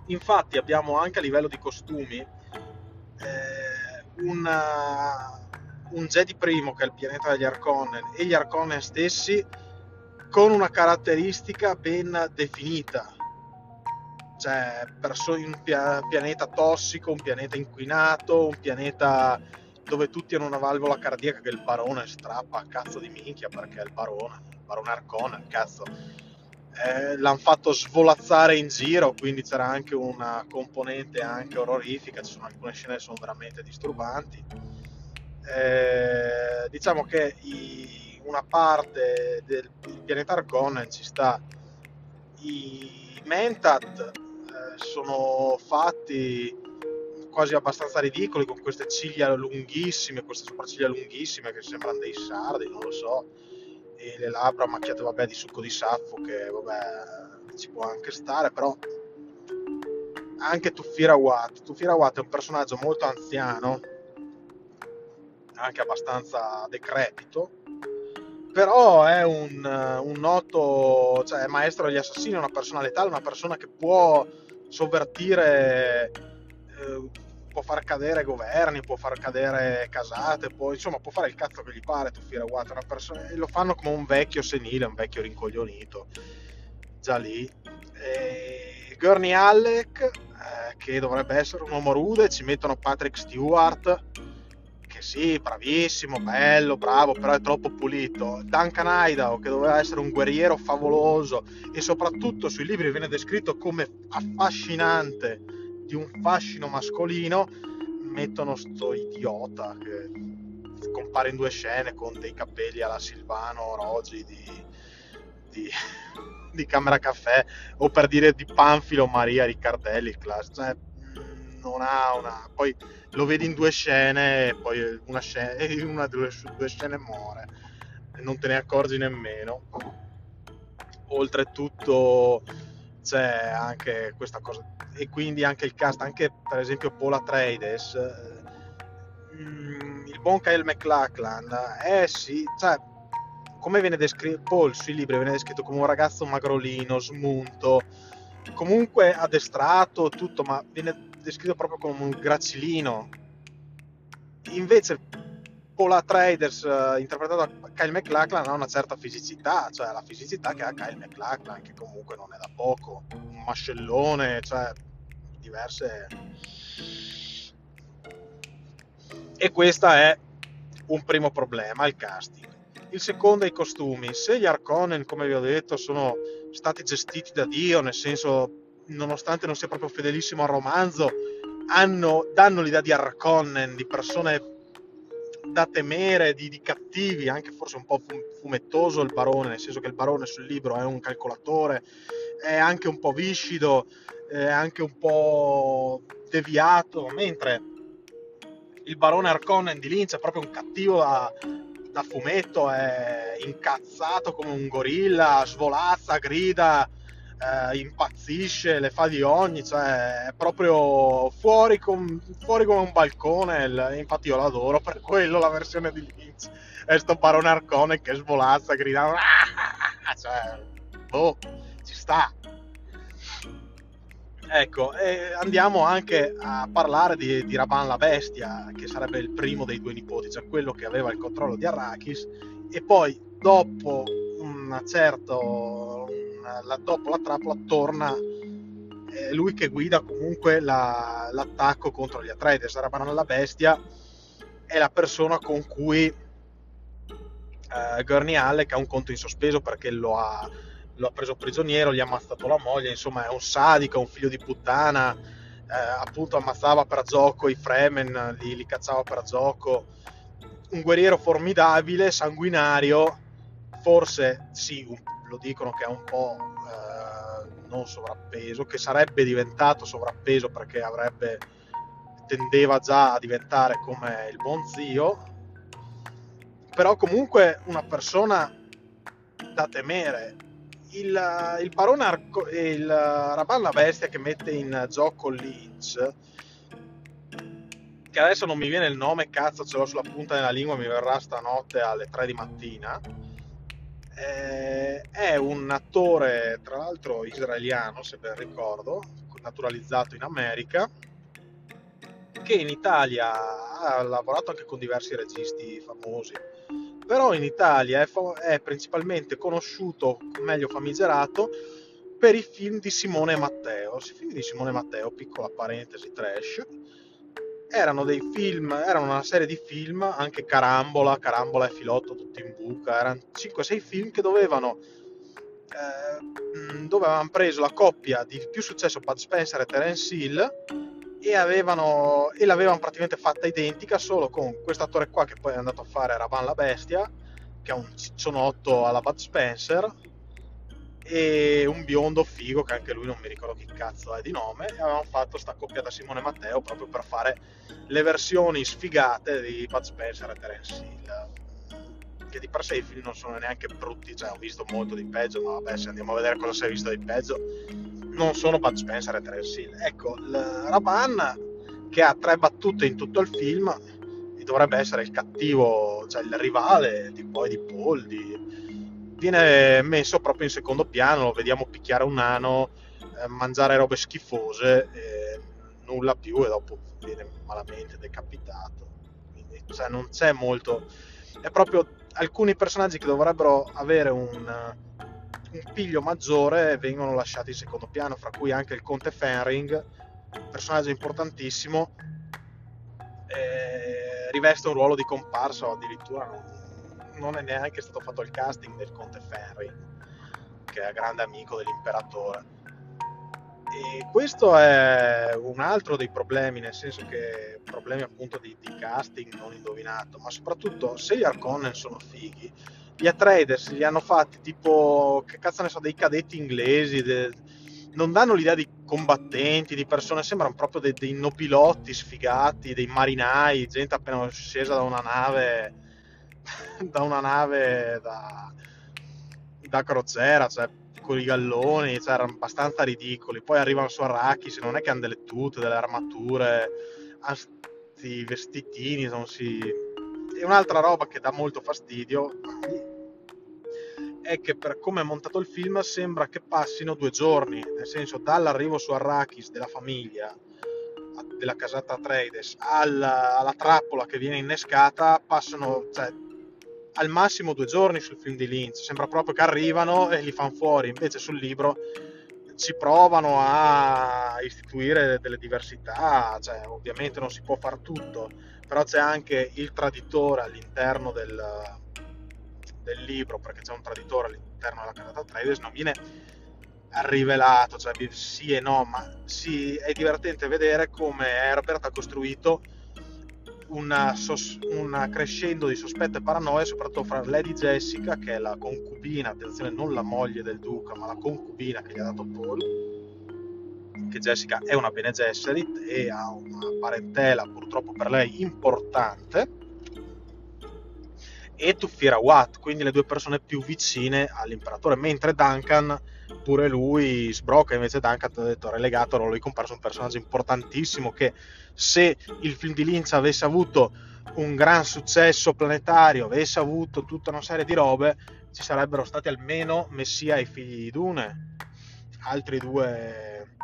Infatti abbiamo anche a livello di costumi eh, una, un Jedi primo che è il pianeta degli Arconnen e gli Arconnen stessi con una caratteristica ben definita cioè un pianeta tossico, un pianeta inquinato, un pianeta dove tutti hanno una valvola cardiaca che il barone strappa a cazzo di minchia perché è il barone, il barone Arcona, cazzo. Eh, l'hanno fatto svolazzare in giro, quindi c'era anche una componente anche orrorifica, ci sono alcune scene che sono veramente disturbanti. Eh, diciamo che i, una parte del pianeta Arconen ci sta i Mentat sono fatti quasi abbastanza ridicoli con queste ciglia lunghissime, queste sopracciglia lunghissime che sembrano dei sardi, non lo so, e le labbra macchiate vabbè di succo di saffo che vabbè ci può anche stare, però anche Tufira Watt, Tufira Watt è un personaggio molto anziano, anche abbastanza decrepito, però è un, un noto, cioè maestro degli assassini, una persona letale, una persona che può sovvertire, eh, può far cadere governi, può far cadere casate, può, insomma può fare il cazzo che gli pare Tufira Watt, una persona, e lo fanno come un vecchio senile, un vecchio rincoglionito, già lì. E Gurney Halleck, eh, che dovrebbe essere un uomo rude, ci mettono Patrick Stewart, che sì, bravissimo, bello, bravo, però è troppo pulito. Duncan Idaho, che doveva essere un guerriero favoloso e soprattutto sui libri viene descritto come affascinante, di un fascino mascolino, mettono sto idiota che compare in due scene con dei capelli alla Silvano Roggi di, di, di Camera Caffè o per dire di Panfilo Maria Riccardelli, cioè, non ha una... poi lo vedi in due scene e poi una, scena, una delle due scene muore non te ne accorgi nemmeno. Oltretutto c'è anche questa cosa e quindi anche il cast, anche per esempio Paula Trades, mm, il buon Kyle McLachlan, eh sì, cioè come viene descritto, Paul sui libri viene descritto come un ragazzo magrolino, smunto, comunque addestrato, tutto, ma viene descritto proprio come un gracilino. Invece Paula Traders, uh, interpretato da Kyle McLachlan, ha una certa fisicità, cioè la fisicità che ha Kyle McLachlan, che comunque non è da poco, un mascellone, cioè diverse... E questo è un primo problema, il casting. Il secondo è i costumi. Se gli Arconen, come vi ho detto, sono stati gestiti da Dio, nel senso nonostante non sia proprio fedelissimo al romanzo, hanno, danno l'idea di Arconnen, di persone da temere, di, di, cattivi, anche forse un po' fumettoso il barone, nel senso che il barone sul libro è un calcolatore, è anche un po' viscido, è anche un po' deviato, mentre il barone Arconnen di Lynch è proprio un cattivo da, da fumetto, è incazzato come un gorilla, svolazza, grida, eh, impazzisce, le fa di ogni, cioè è proprio fuori, com- fuori come un balcone. Il- infatti, io l'adoro per quello. La versione di Lynch è sto barone Arcone che svolazza gridando, ah! cioè, boh, ci sta. Ecco, e andiamo anche a parlare di, di, Raban la bestia, che sarebbe il primo dei due nipoti, cioè quello che aveva il controllo di Arrakis, e poi dopo un certo la, dopo la trappola torna è lui che guida comunque la, l'attacco contro gli Atreides Rabanan la bestia è la persona con cui eh, Gurney Halleck ha un conto in sospeso perché lo ha, lo ha preso prigioniero, gli ha ammazzato la moglie, insomma è un sadico, un figlio di puttana, eh, appunto ammazzava per gioco i Fremen, li, li cacciava per gioco, un guerriero formidabile, sanguinario, forse sì, lo dicono che è un po' eh, non sovrappeso, che sarebbe diventato sovrappeso perché avrebbe tendeva già a diventare come il buon zio, però comunque una persona da temere. Il, il barone Arco, il Raban la bestia che mette in gioco Lynch, che adesso non mi viene il nome, cazzo ce l'ho sulla punta della lingua, mi verrà stanotte alle 3 di mattina. Eh, è un attore, tra l'altro israeliano, se ben ricordo, naturalizzato in America, che in Italia ha lavorato anche con diversi registi famosi però in Italia è, fa- è principalmente conosciuto, meglio famigerato, per i film di Simone Matteo. I film di Simone Matteo, piccola parentesi trash, erano dei film, erano una serie di film, anche Carambola, Carambola e Filotto tutti in buca, erano 5-6 film che dovevano eh, dove avevano preso la coppia di più successo Bud Spencer e Terence Hill e, avevano, e l'avevano praticamente fatta identica solo con questo attore qua che poi è andato a fare Ravan la Bestia che è un ciccionotto alla Bud Spencer e un biondo figo che anche lui non mi ricordo chi cazzo è di nome e avevano fatto sta coppia da Simone Matteo proprio per fare le versioni sfigate di Bud Spencer e Terence Hill che di per sé i film non sono neanche brutti cioè ho visto molto di peggio ma vabbè se andiamo a vedere cosa si è visto di peggio non sono Bud Spencer e Terence Hill. Ecco, Raban che ha tre battute in tutto il film e dovrebbe essere il cattivo, cioè il rivale di poi di Paul, di... viene messo proprio in secondo piano, lo vediamo picchiare un nano, eh, mangiare robe schifose, e nulla più e dopo viene malamente decapitato. Quindi cioè, non c'è molto... È proprio alcuni personaggi che dovrebbero avere un un piglio maggiore vengono lasciati in secondo piano, fra cui anche il conte Fenring, personaggio importantissimo, eh, riveste un ruolo di comparsa o addirittura non, non, è neanche stato fatto il casting del conte Fenring, che è grande amico dell'imperatore. E questo è un altro dei problemi, nel senso che problemi appunto di, di casting non indovinato, ma soprattutto se gli Arconnen sono fighi, gli Atreides li hanno fatti tipo, che cazzo ne so, dei cadetti inglesi, de... non danno l'idea di combattenti, di persone, sembrano proprio dei, dei nobilotti sfigati, dei marinai, gente appena scesa da una nave, da una nave da, da crociera, cioè con i galloni, cioè, erano abbastanza ridicoli. Poi arrivano su Arrakis, non è che hanno delle tute, delle armature, questi vestitini, non si e un'altra roba che dà molto fastidio è che per come è montato il film sembra che passino due giorni, nel senso dall'arrivo su Arrakis della famiglia della casata Atreides alla, alla trappola che viene innescata passano cioè, al massimo due giorni sul film di Lynch sembra proprio che arrivano e li fanno fuori invece sul libro ci provano a istituire delle diversità cioè, ovviamente non si può fare tutto però c'è anche il traditore all'interno del, del libro, perché c'è un traditore all'interno della cantata Atreides, non viene rivelato, cioè sì e no, ma sì, è divertente vedere come Herbert ha costruito una, sos- una crescendo di sospetto e paranoia, soprattutto fra Lady Jessica, che è la concubina, attenzione, non la moglie del duca, ma la concubina che gli ha dato Paul, che Jessica è una Bene Gesserit e ha una parentela purtroppo per lei importante e Tuffira Watt, quindi le due persone più vicine all'imperatore, mentre Duncan pure lui sbrocca, invece Duncan ha detto relegato, non lui comparso un personaggio importantissimo che se il film di Lynch avesse avuto un gran successo planetario, avesse avuto tutta una serie di robe, ci sarebbero stati almeno Messia e i figli di Dune, altri due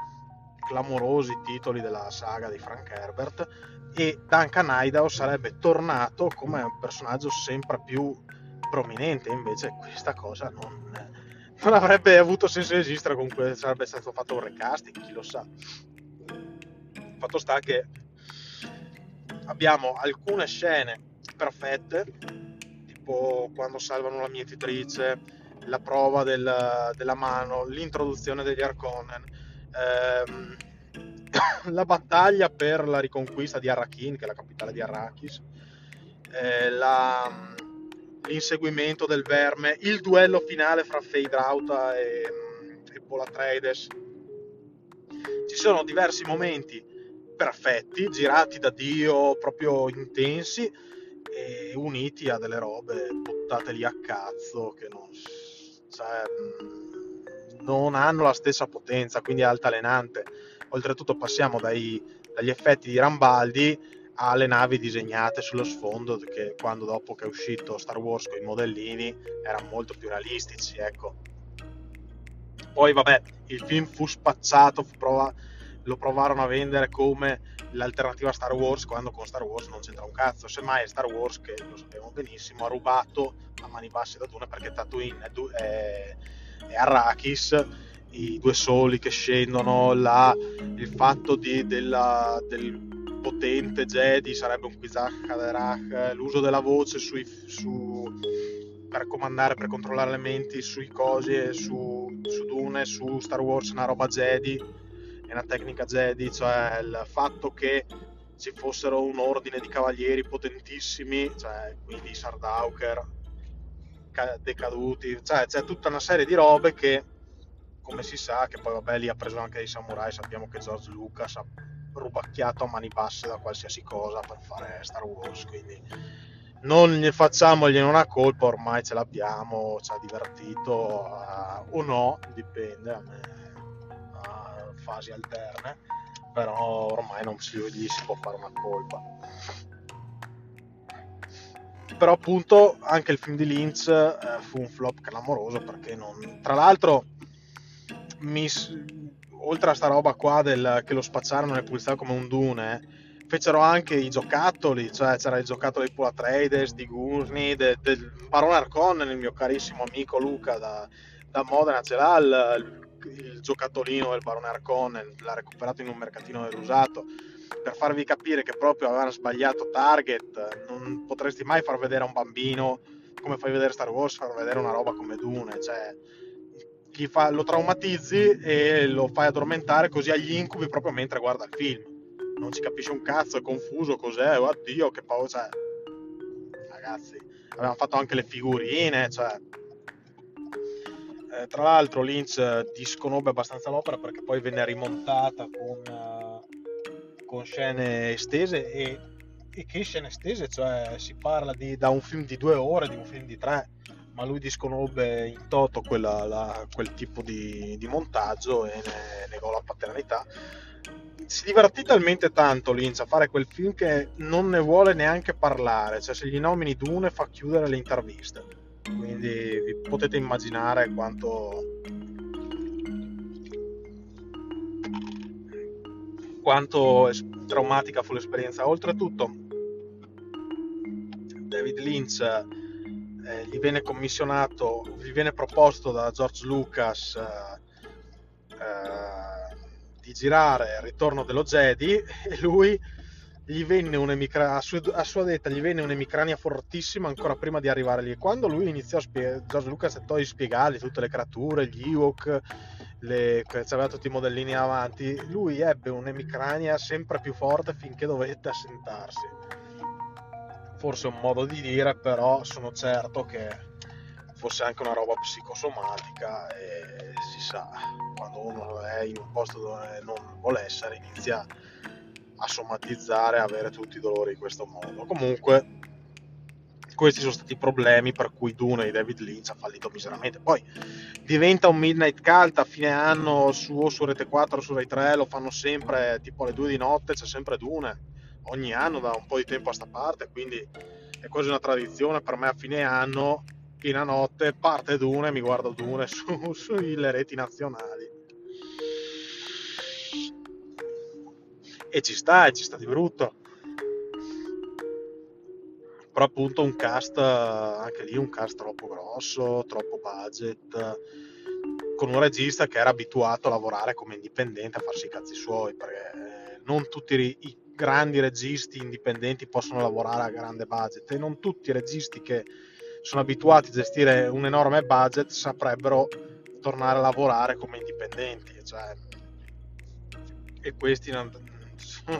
clamorosi titoli della saga di Frank Herbert. E Duncan Idaho sarebbe tornato come un personaggio sempre più prominente. Invece questa cosa non, non avrebbe avuto senso esistere comunque sarebbe stato fatto un recasting chi lo sa. Fatto sta che abbiamo alcune scene perfette tipo quando salvano la mietitrice la prova del, della mano l'introduzione degli Arconen ehm, la battaglia per la riconquista di Arrakin che è la capitale di Arrakis eh, la, l'inseguimento del verme, il duello finale fra Fade Rauta e, e Pola Trades. Ci sono diversi momenti perfetti, girati da Dio, proprio intensi e uniti a delle robe buttate lì a cazzo che non, cioè, non hanno la stessa potenza, quindi è altalenante. Oltretutto passiamo dai, dagli effetti di Rambaldi ha le navi disegnate sullo sfondo che quando dopo che è uscito Star Wars con i modellini erano molto più realistici ecco. Poi vabbè il film fu spacciato fu prova- lo provarono a vendere come l'alternativa a Star Wars quando con Star Wars non c'entra un cazzo. Semmai Star Wars che lo sappiamo benissimo ha rubato a mani basse da Dune perché Tatooine è, è, è Arrakis i due soli che scendono là il fatto di, della, del potente Jedi sarebbe un Kwizak Haderach, l'uso della voce sui, su, per comandare, per controllare le menti sui cosi su, su Dune, su Star Wars, una roba Jedi, è una tecnica Jedi, cioè il fatto che ci fossero un ordine di cavalieri potentissimi, cioè quindi Sardauker decaduti, cioè c'è tutta una serie di robe che come si sa, che poi vabbè lì ha preso anche dei samurai, sappiamo che George Lucas ha rubacchiato a mani basse da qualsiasi cosa per fare Star Wars, quindi non ne facciamogli una colpa, ormai ce l'abbiamo, ci ha divertito uh, o no, dipende, a me a fasi alterne, però ormai non si, gli si può fare una colpa. Però appunto anche il film di Lynch eh, fu un flop clamoroso perché non... Tra l'altro mi, oltre a sta roba qua del, che lo spacciarono nel pubblicità come un dune, fecero anche i giocattoli, cioè c'era il giocattolo di Pula Traders, di Gurney, de, del Barone Arcon, il mio carissimo amico Luca da, da Modena, ce l'ha il, il giocattolino del Barone Arcon, l'ha recuperato in un mercatino dell'usato. Per farvi capire che proprio avevano sbagliato target, non potresti mai far vedere a un bambino come fai vedere Star Wars, far vedere una roba come Dune, cioè fa, lo traumatizzi e lo fai addormentare così agli incubi proprio mentre guarda il film. Non ci capisce un cazzo, è confuso, cos'è, oddio, che paura, cioè... Ragazzi, avevamo fatto anche le figurine, cioè... Eh, tra l'altro Lynch disconobbe abbastanza l'opera perché poi venne rimontata con, uh, con scene estese e, e, che scene estese, cioè si parla di, da un film di due ore, di un film di tre ma lui disconobbe in toto quella, la, quel tipo di, di, montaggio e ne negò la paternità. Si divertì talmente tanto Lynch a fare quel film che non ne vuole neanche parlare, cioè se gli nomini Dune fa chiudere le interviste. Quindi vi potete immaginare quanto quanto traumatica fu l'esperienza. Oltretutto, David Lynch eh, gli viene commissionato, gli viene proposto da George Lucas eh, eh, di girare il ritorno dello Jedi e lui gli venne un'emicrania, a, sua, a sua detta gli venne un'emicrania fortissima ancora prima di arrivare lì. Quando lui iniziò a spiegare, George Lucas tentò di spiegargli tutte le creature, gli Ewok, le, c'aveva tutti i modellini avanti, lui ebbe un'emicrania sempre più forte finché dovette assentarsi forse un modo di dire, però sono certo che fosse anche una roba psicosomatica e si sa, quando uno è in un posto dove non vuole essere inizia a somatizzare, a avere tutti i dolori in questo modo. Comunque questi sono stati i problemi per cui Dune di David Lynch ha fallito miseramente. Poi diventa un Midnight Cult a fine anno su, su Rete 4 o su Rai 3, lo fanno sempre tipo alle 2 di notte, c'è sempre Dune ogni anno da un po' di tempo a sta parte, quindi è quasi una tradizione per me a fine anno, piena notte, parte Dune e mi guardo Dune su, sulle reti nazionali. E ci sta, e ci sta di brutto. Però appunto un cast, anche lì un cast troppo grosso, troppo budget, con un regista che era abituato a lavorare come indipendente, a farsi i cazzi suoi, perché non tutti i grandi registi indipendenti possono lavorare a grande budget e non tutti i registi che sono abituati a gestire un enorme budget saprebbero tornare a lavorare come indipendenti. Cioè, e questi non,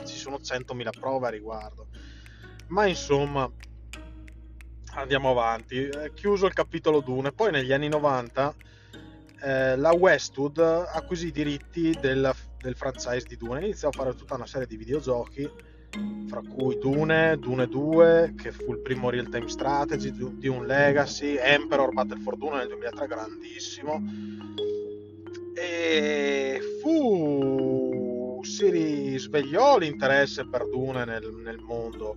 ci sono 100.000 prove a riguardo. Ma insomma, andiamo avanti. Eh, chiuso il capitolo Dune, poi negli anni 90 eh, la Westwood acquisì i diritti del, del franchise di Dune, iniziò a fare tutta una serie di videogiochi fra cui Dune, Dune 2, che fu il primo real time strategy, Dune Legacy, Emperor Battle for Dune nel 2003, grandissimo. E fu si risvegliò l'interesse per Dune nel, nel mondo,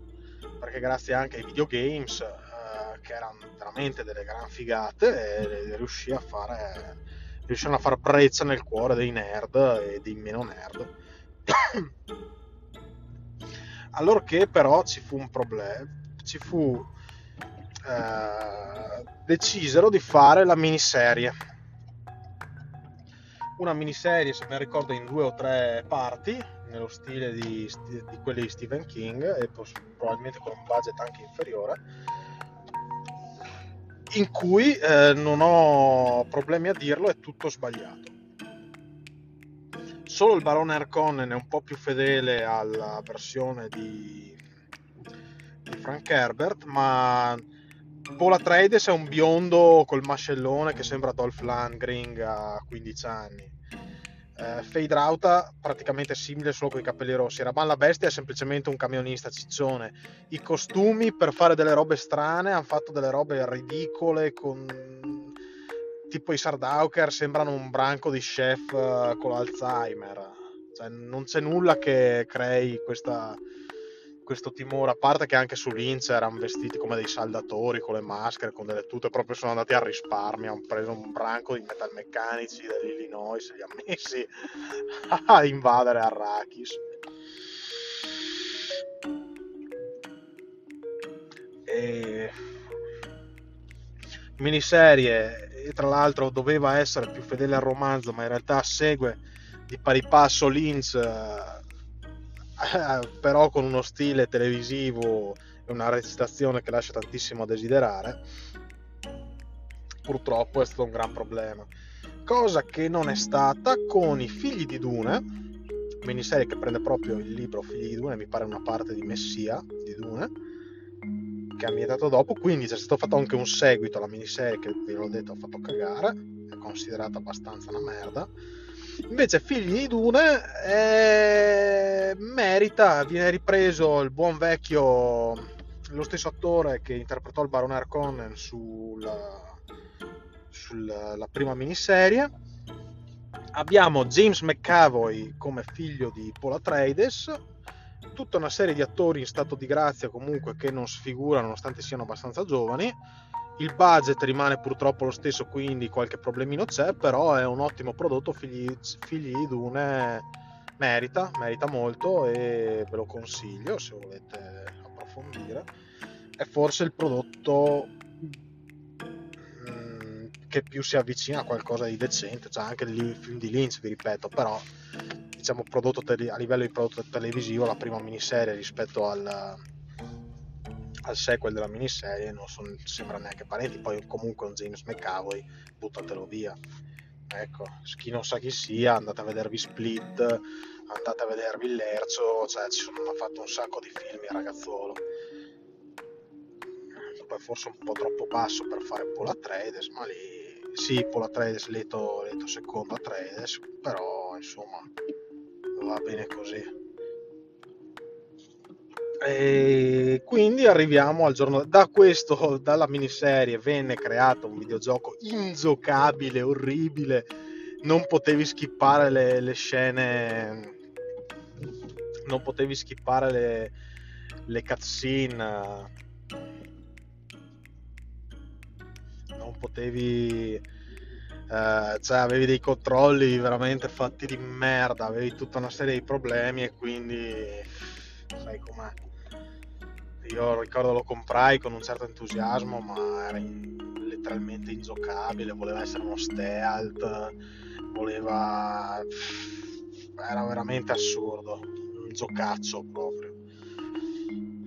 perché grazie anche ai videogames, eh, che erano veramente delle gran figate, riuscì a fare riuscirono a far brezza nel cuore dei nerd e dei meno nerd. allorché però ci fu un problema, ci fu eh, decisero di fare la miniserie. Una miniserie, se ben ricordo, in due o tre parti, nello stile di, di quelli di Stephen King e probabilmente con un budget anche inferiore, in cui eh, non ho problemi a dirlo, è tutto sbagliato solo il barone Harkonnen è un po' più fedele alla versione di, di Frank Herbert, ma Paul Atreides è un biondo col mascellone che sembra Dolph Lundgren a 15 anni. Uh, Fade Rauta praticamente simile solo con i capelli rossi. Raban la bestia è semplicemente un camionista ciccione. I costumi per fare delle robe strane hanno fatto delle robe ridicole con tipo i Sardauker sembrano un branco di chef uh, con l'Alzheimer. Cioè, non c'è nulla che crei questa, questo timore, a parte che anche su Lynch erano vestiti come dei saldatori con le maschere, con delle tute, proprio sono andati a risparmio, hanno preso un branco di metalmeccanici dell'Illinois e li hanno messi a invadere Arrakis. E... Miniserie e tra l'altro doveva essere più fedele al romanzo, ma in realtà segue di pari passo Lynch, eh, però con uno stile televisivo e una recitazione che lascia tantissimo a desiderare. Purtroppo è stato un gran problema. Cosa che non è stata con i figli di Dune, miniserie che prende proprio il libro Figli di Dune, mi pare una parte di Messia di Dune che ha ambientato dopo, quindi c'è stato fatto anche un seguito alla miniserie che vi l'ho detto ha fatto cagare, è considerata abbastanza una merda. Invece Figli di Dune eh, merita, viene ripreso il buon vecchio, lo stesso attore che interpretò il Barone Harkonnen sulla, sulla prima miniserie. Abbiamo James McAvoy come figlio di Paul Atreides, tutta una serie di attori in stato di grazia comunque che non sfigurano nonostante siano abbastanza giovani. Il budget rimane purtroppo lo stesso, quindi qualche problemino c'è, però è un ottimo prodotto, figli, figli Dune merita, merita molto e ve lo consiglio se volete approfondire. È forse il prodotto mm, che più si avvicina a qualcosa di decente, cioè anche il film di Lynch, vi ripeto, però diciamo, prodotto tele- a livello di prodotto televisivo la prima miniserie rispetto al, al sequel della miniserie non sono, sembra neanche parenti poi comunque un James McAvoy buttatelo via ecco chi non sa chi sia andate a vedervi Split andate a vedervi Lerzo cioè ci sono fatto un sacco di film il ragazzuolo poi forse un po' troppo basso per fare Paul Atreides ma lì sì Paul Atreides leto, leto secondo Atreides però insomma va bene così. E quindi arriviamo al giorno da questo dalla miniserie. Venne creato un videogioco ingiocabile orribile. Non potevi skippare le, le scene non potevi skippare le, le cutscene. Non potevi eh, cioè avevi dei controlli veramente fatti di merda, avevi tutta una serie di problemi e quindi sai com'è. Io ricordo lo comprai con un certo entusiasmo, ma era in, letteralmente ingiocabile, voleva essere uno stealth, voleva... era veramente assurdo, un giocaccio proprio.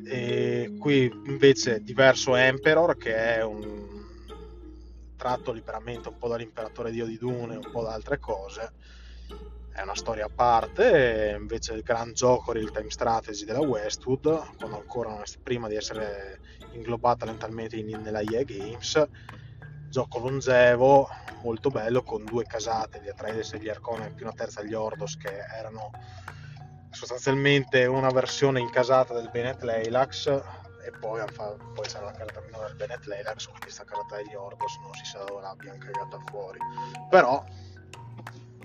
E qui invece diverso Emperor che è un tratto liberamente un po' dall'imperatore dio di Dune, un po' da altre cose è una storia a parte, invece il gran gioco real time strategy della Westwood, quando ancora prima di essere inglobata lentamente in, nella EA Games, gioco longevo, molto bello, con due casate, gli Atreides e gli Arconen, più una terza gli Ordos, che erano sostanzialmente una versione incasata del Bennett Leilax, e poi, poi c'era la carta minore del Bennett Leilax, quindi questa carta degli Ordos non si sa dove l'abbiano cagata fuori. Però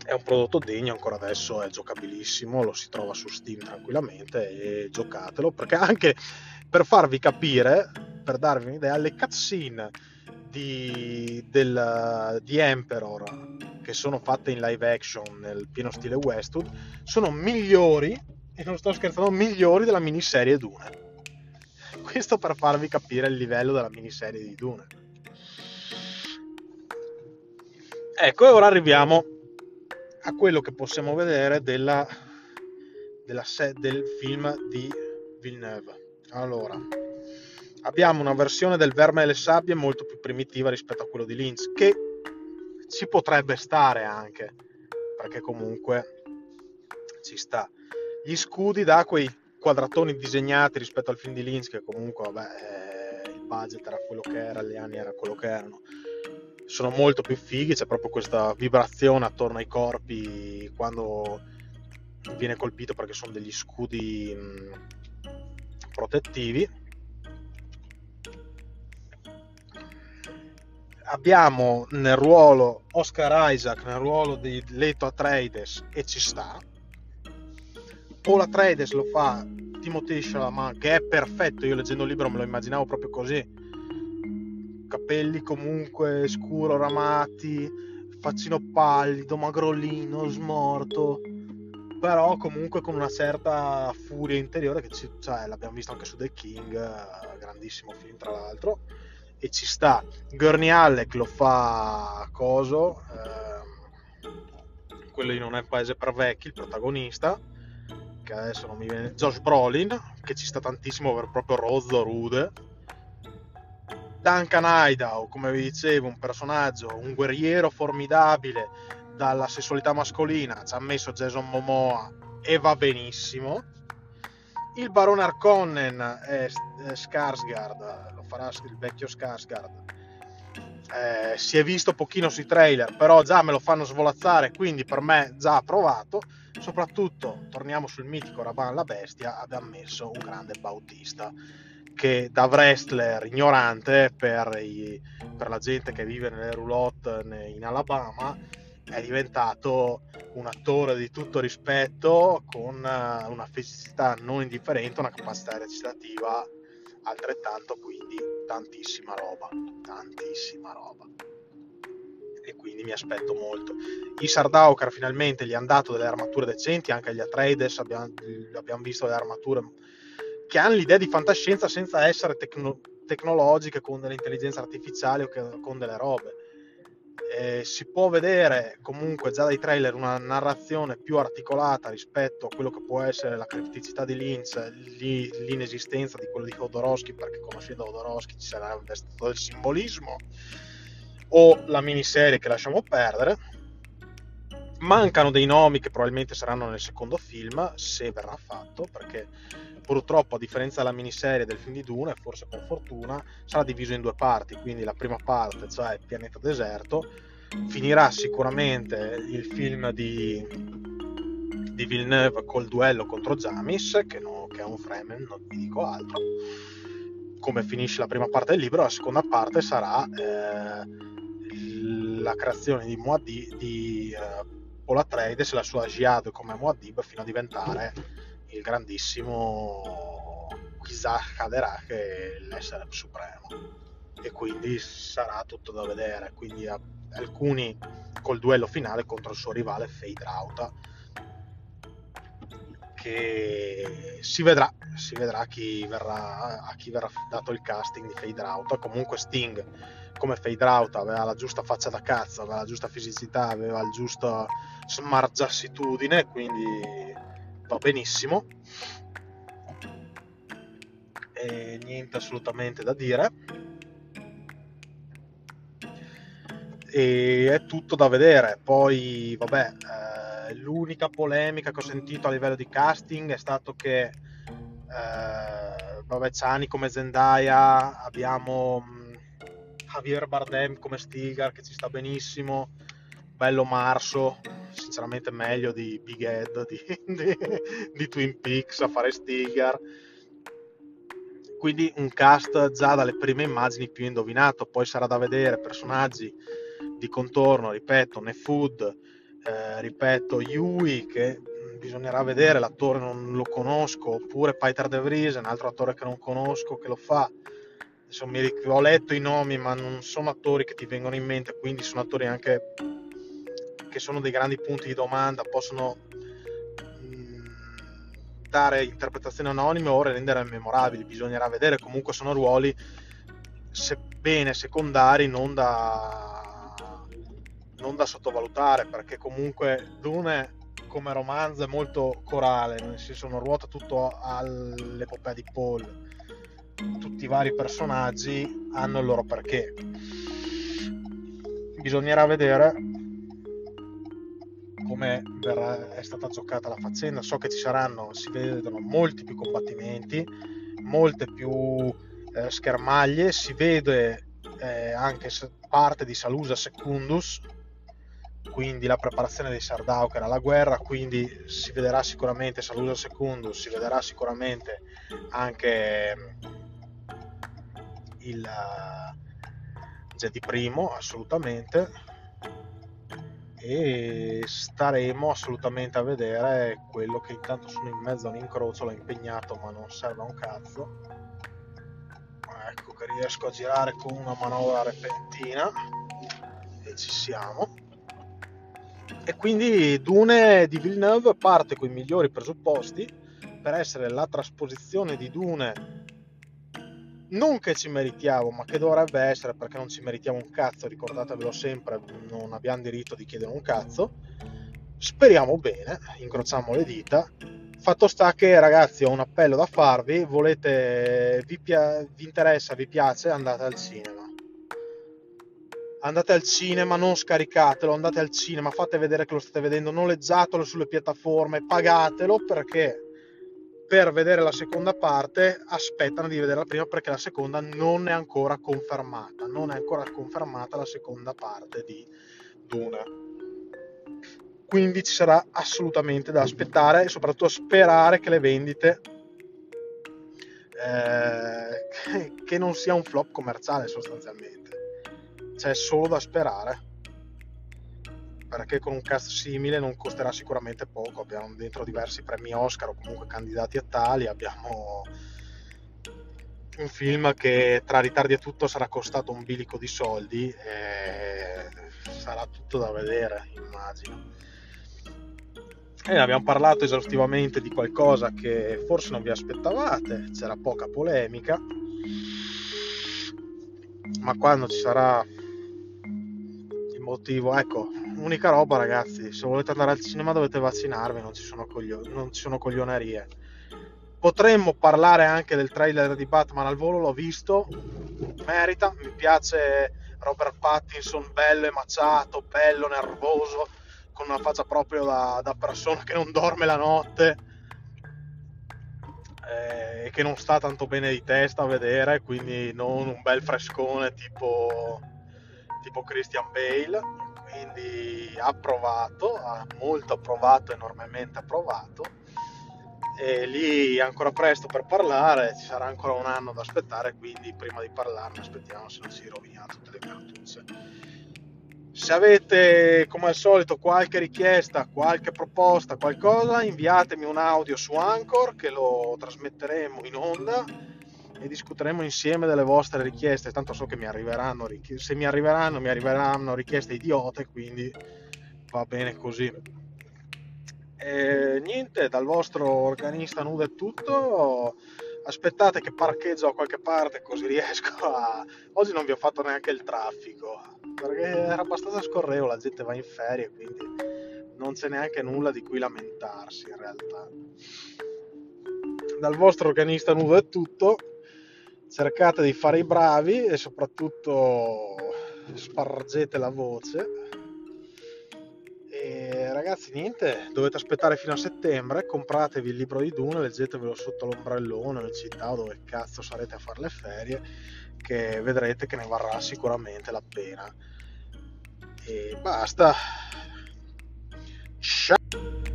è un prodotto degno ancora adesso è giocabilissimo lo si trova su Steam tranquillamente e giocatelo perché anche per farvi capire per darvi un'idea le cutscene di, del, di Emperor che sono fatte in live action nel pieno stile Westwood sono migliori e non sto scherzando migliori della miniserie Dune. Questo per farvi capire il livello della miniserie di Dune. Ecco e ora arriviamo a quello che possiamo vedere della, della set, del film di Villeneuve. Allora, abbiamo una versione del Verme e le Sabbie molto più primitiva rispetto a quello di Lynch, che ci potrebbe stare anche, perché comunque ci sta. Gli scudi da quei quadratoni disegnati rispetto al film di Lynch, che comunque vabbè, eh, il budget era quello che era, gli anni era quello che erano sono molto più fighi, c'è proprio questa vibrazione attorno ai corpi quando viene colpito perché sono degli scudi mh, protettivi. Abbiamo nel ruolo Oscar Isaac, nel ruolo di Leto Atreides e ci sta. Paul Atreides lo fa Timothée Chalamet che è perfetto, io leggendo il libro me lo immaginavo proprio così capelli comunque scuro ramati, faccino pallido, magrolino, smorto, però comunque con una certa furia interiore che ci, cioè, l'abbiamo visto anche su The King, grandissimo film tra l'altro, e ci sta. Gurney Halleck lo fa coso, eh, quello di Non è paese per vecchi, il protagonista, che adesso non mi viene, Josh Brolin, che ci sta tantissimo per proprio rozzo, rude, Duncan Idaho, come vi dicevo, un personaggio, un guerriero formidabile dalla sessualità mascolina, ci ha messo Jason Momoa e va benissimo. Il barone Arconnen è Skarsgård, lo farà il vecchio Skarsgård. Eh, si è visto pochino sui trailer, però già me lo fanno svolazzare, quindi per me già approvato. Soprattutto, torniamo sul mitico Raban la bestia, abbiamo messo un grande Bautista che da wrestler ignorante per, i, per la gente che vive nelle roulotte in Alabama è diventato un attore di tutto rispetto con eh, una fisicità non indifferente, una capacità recitativa altrettanto, quindi tantissima roba, tantissima roba. E quindi mi aspetto molto. I Sardaukar finalmente gli hanno dato delle armature decenti, anche agli Atreides abbiamo, abbiamo visto le armature che hanno l'idea di fantascienza senza essere tecno- tecnologiche con dell'intelligenza artificiale o che, con delle robe. Eh, si può vedere comunque già dai trailer una narrazione più articolata rispetto a quello che può essere la criticità di Lynch, l'inesistenza di quello di Jodorowsky, perché conoscendo Jodorowsky ci sarà stato del simbolismo, o la miniserie che lasciamo perdere. Mancano dei nomi che probabilmente saranno nel secondo film, se verrà fatto, perché purtroppo a differenza della miniserie del film di Dune, forse per fortuna, sarà diviso in due parti, quindi la prima parte, cioè Pianeta Deserto, finirà sicuramente il film di, di Villeneuve col duello contro Jamis, che, no, che è un Fremen, non vi dico altro, come finisce la prima parte del libro, la seconda parte sarà eh, la creazione di, Muad'Dib, di eh, Paul Atreides e la sua Jihad come Muad'Dib fino a diventare il grandissimo Isaac Hadera che è l'essere supremo. E quindi sarà tutto da vedere. Quindi alcuni col duello finale contro il suo rivale Fade Rauta che si vedrà, si vedrà chi verrà, a chi verrà dato il casting di Fade Out. Comunque Sting, come Fade Out, aveva la giusta faccia da cazzo, aveva la giusta fisicità, aveva il giusto smargiassitudine, quindi va benissimo. E niente assolutamente da dire. E è tutto da vedere. Poi, vabbè, eh, l'unica polemica che ho sentito a livello di casting è stato che, eh, vabbè, Ciani come Zendaya, abbiamo mm, Javier Bardem come Stigar che ci sta benissimo, bello marso, sinceramente meglio di Big Ed di, di, di Twin Peaks a fare Stigar. Quindi un cast già dalle prime immagini più indovinato. Poi sarà da vedere personaggi di contorno ripeto Nefood eh, ripeto Yui che bisognerà vedere l'attore non lo conosco oppure Peter De Vries un altro attore che non conosco che lo fa. Mi, ho letto i nomi ma non sono attori che ti vengono in mente quindi sono attori anche che sono dei grandi punti di domanda, possono mm, dare interpretazioni anonime o rendere memorabili, bisognerà vedere, comunque sono ruoli sebbene secondari non da, non da sottovalutare perché comunque Dune come romanzo è molto corale, nel senso non ruota tutto all'epopea di Paul, tutti i vari personaggi hanno il loro perché. Bisognerà vedere come verrà, è stata giocata la faccenda. So che ci saranno, si vedono molti più combattimenti, molte più eh, schermaglie, si vede eh, anche parte di Salusa Secundus, quindi la preparazione dei Sardau era la guerra, quindi si vedrà sicuramente Salusa Secundus, si vedrà sicuramente anche il Jedi primo, assolutamente. E staremo assolutamente a vedere quello che intanto sono in mezzo a un incrocio l'ho impegnato ma non serve a un cazzo. Ecco che riesco a girare con una manovra repentina. E ci siamo e quindi Dune di Villeneuve parte con i migliori presupposti per essere la trasposizione di Dune non che ci meritiamo, ma che dovrebbe essere perché non ci meritiamo un cazzo, ricordatevelo sempre, non abbiamo diritto di chiedere un cazzo. Speriamo bene, incrociamo le dita. Fatto sta che ragazzi ho un appello da farvi, volete, vi, pia- vi interessa, vi piace, andate al cinema. Andate al cinema, non scaricatelo, andate al cinema, fate vedere che lo state vedendo, noleggiatelo sulle piattaforme, pagatelo perché per vedere la seconda parte aspettano di vedere la prima perché la seconda non è ancora confermata, non è ancora confermata la seconda parte di Duna. Quindi ci sarà assolutamente da aspettare e soprattutto sperare che le vendite eh, che non sia un flop commerciale sostanzialmente. C'è solo da sperare perché con un cast simile non costerà sicuramente poco. Abbiamo dentro diversi premi Oscar o comunque candidati a tali. Abbiamo un film che tra ritardi e tutto sarà costato un bilico di soldi e sarà tutto da vedere, immagino. E abbiamo parlato esaustivamente di qualcosa che forse non vi aspettavate, c'era poca polemica, ma quando ci sarà motivo, ecco, unica roba ragazzi, se volete andare al cinema dovete vaccinarvi, non ci sono, coglio- non ci sono coglionerie. Potremmo parlare anche del trailer di Batman al volo, l'ho visto, merita, mi piace Robert Pattinson bello emaciato, bello, nervoso, con una faccia proprio da, da persona che non dorme la notte eh, e che non sta tanto bene di testa a vedere, quindi non un bel frescone tipo, tipo Christian Bale quindi approvato, molto approvato, enormemente approvato. E lì è ancora presto per parlare, ci sarà ancora un anno da aspettare, quindi prima di parlarne aspettiamo se non si rovina tutte le cartucce. Se avete come al solito qualche richiesta, qualche proposta, qualcosa, inviatemi un audio su Anchor che lo trasmetteremo in onda e discuteremo insieme delle vostre richieste. Tanto so che mi arriveranno, se mi arriveranno, mi arriveranno richieste idiote, quindi va bene così. E niente, dal vostro organista nudo è tutto. Aspettate che parcheggio a qualche parte così riesco a... Oggi non vi ho fatto neanche il traffico, perché era abbastanza scorrevole, la gente va in ferie, quindi non c'è neanche nulla di cui lamentarsi in realtà. Dal vostro organista nudo è tutto. Cercate di fare i bravi e soprattutto spargete la voce. E ragazzi, niente, dovete aspettare fino a settembre. Compratevi il libro di Dune, leggetevelo sotto l'ombrellone, nel città o dove cazzo sarete a fare le ferie, che vedrete che ne varrà sicuramente la pena. E basta. Ciao.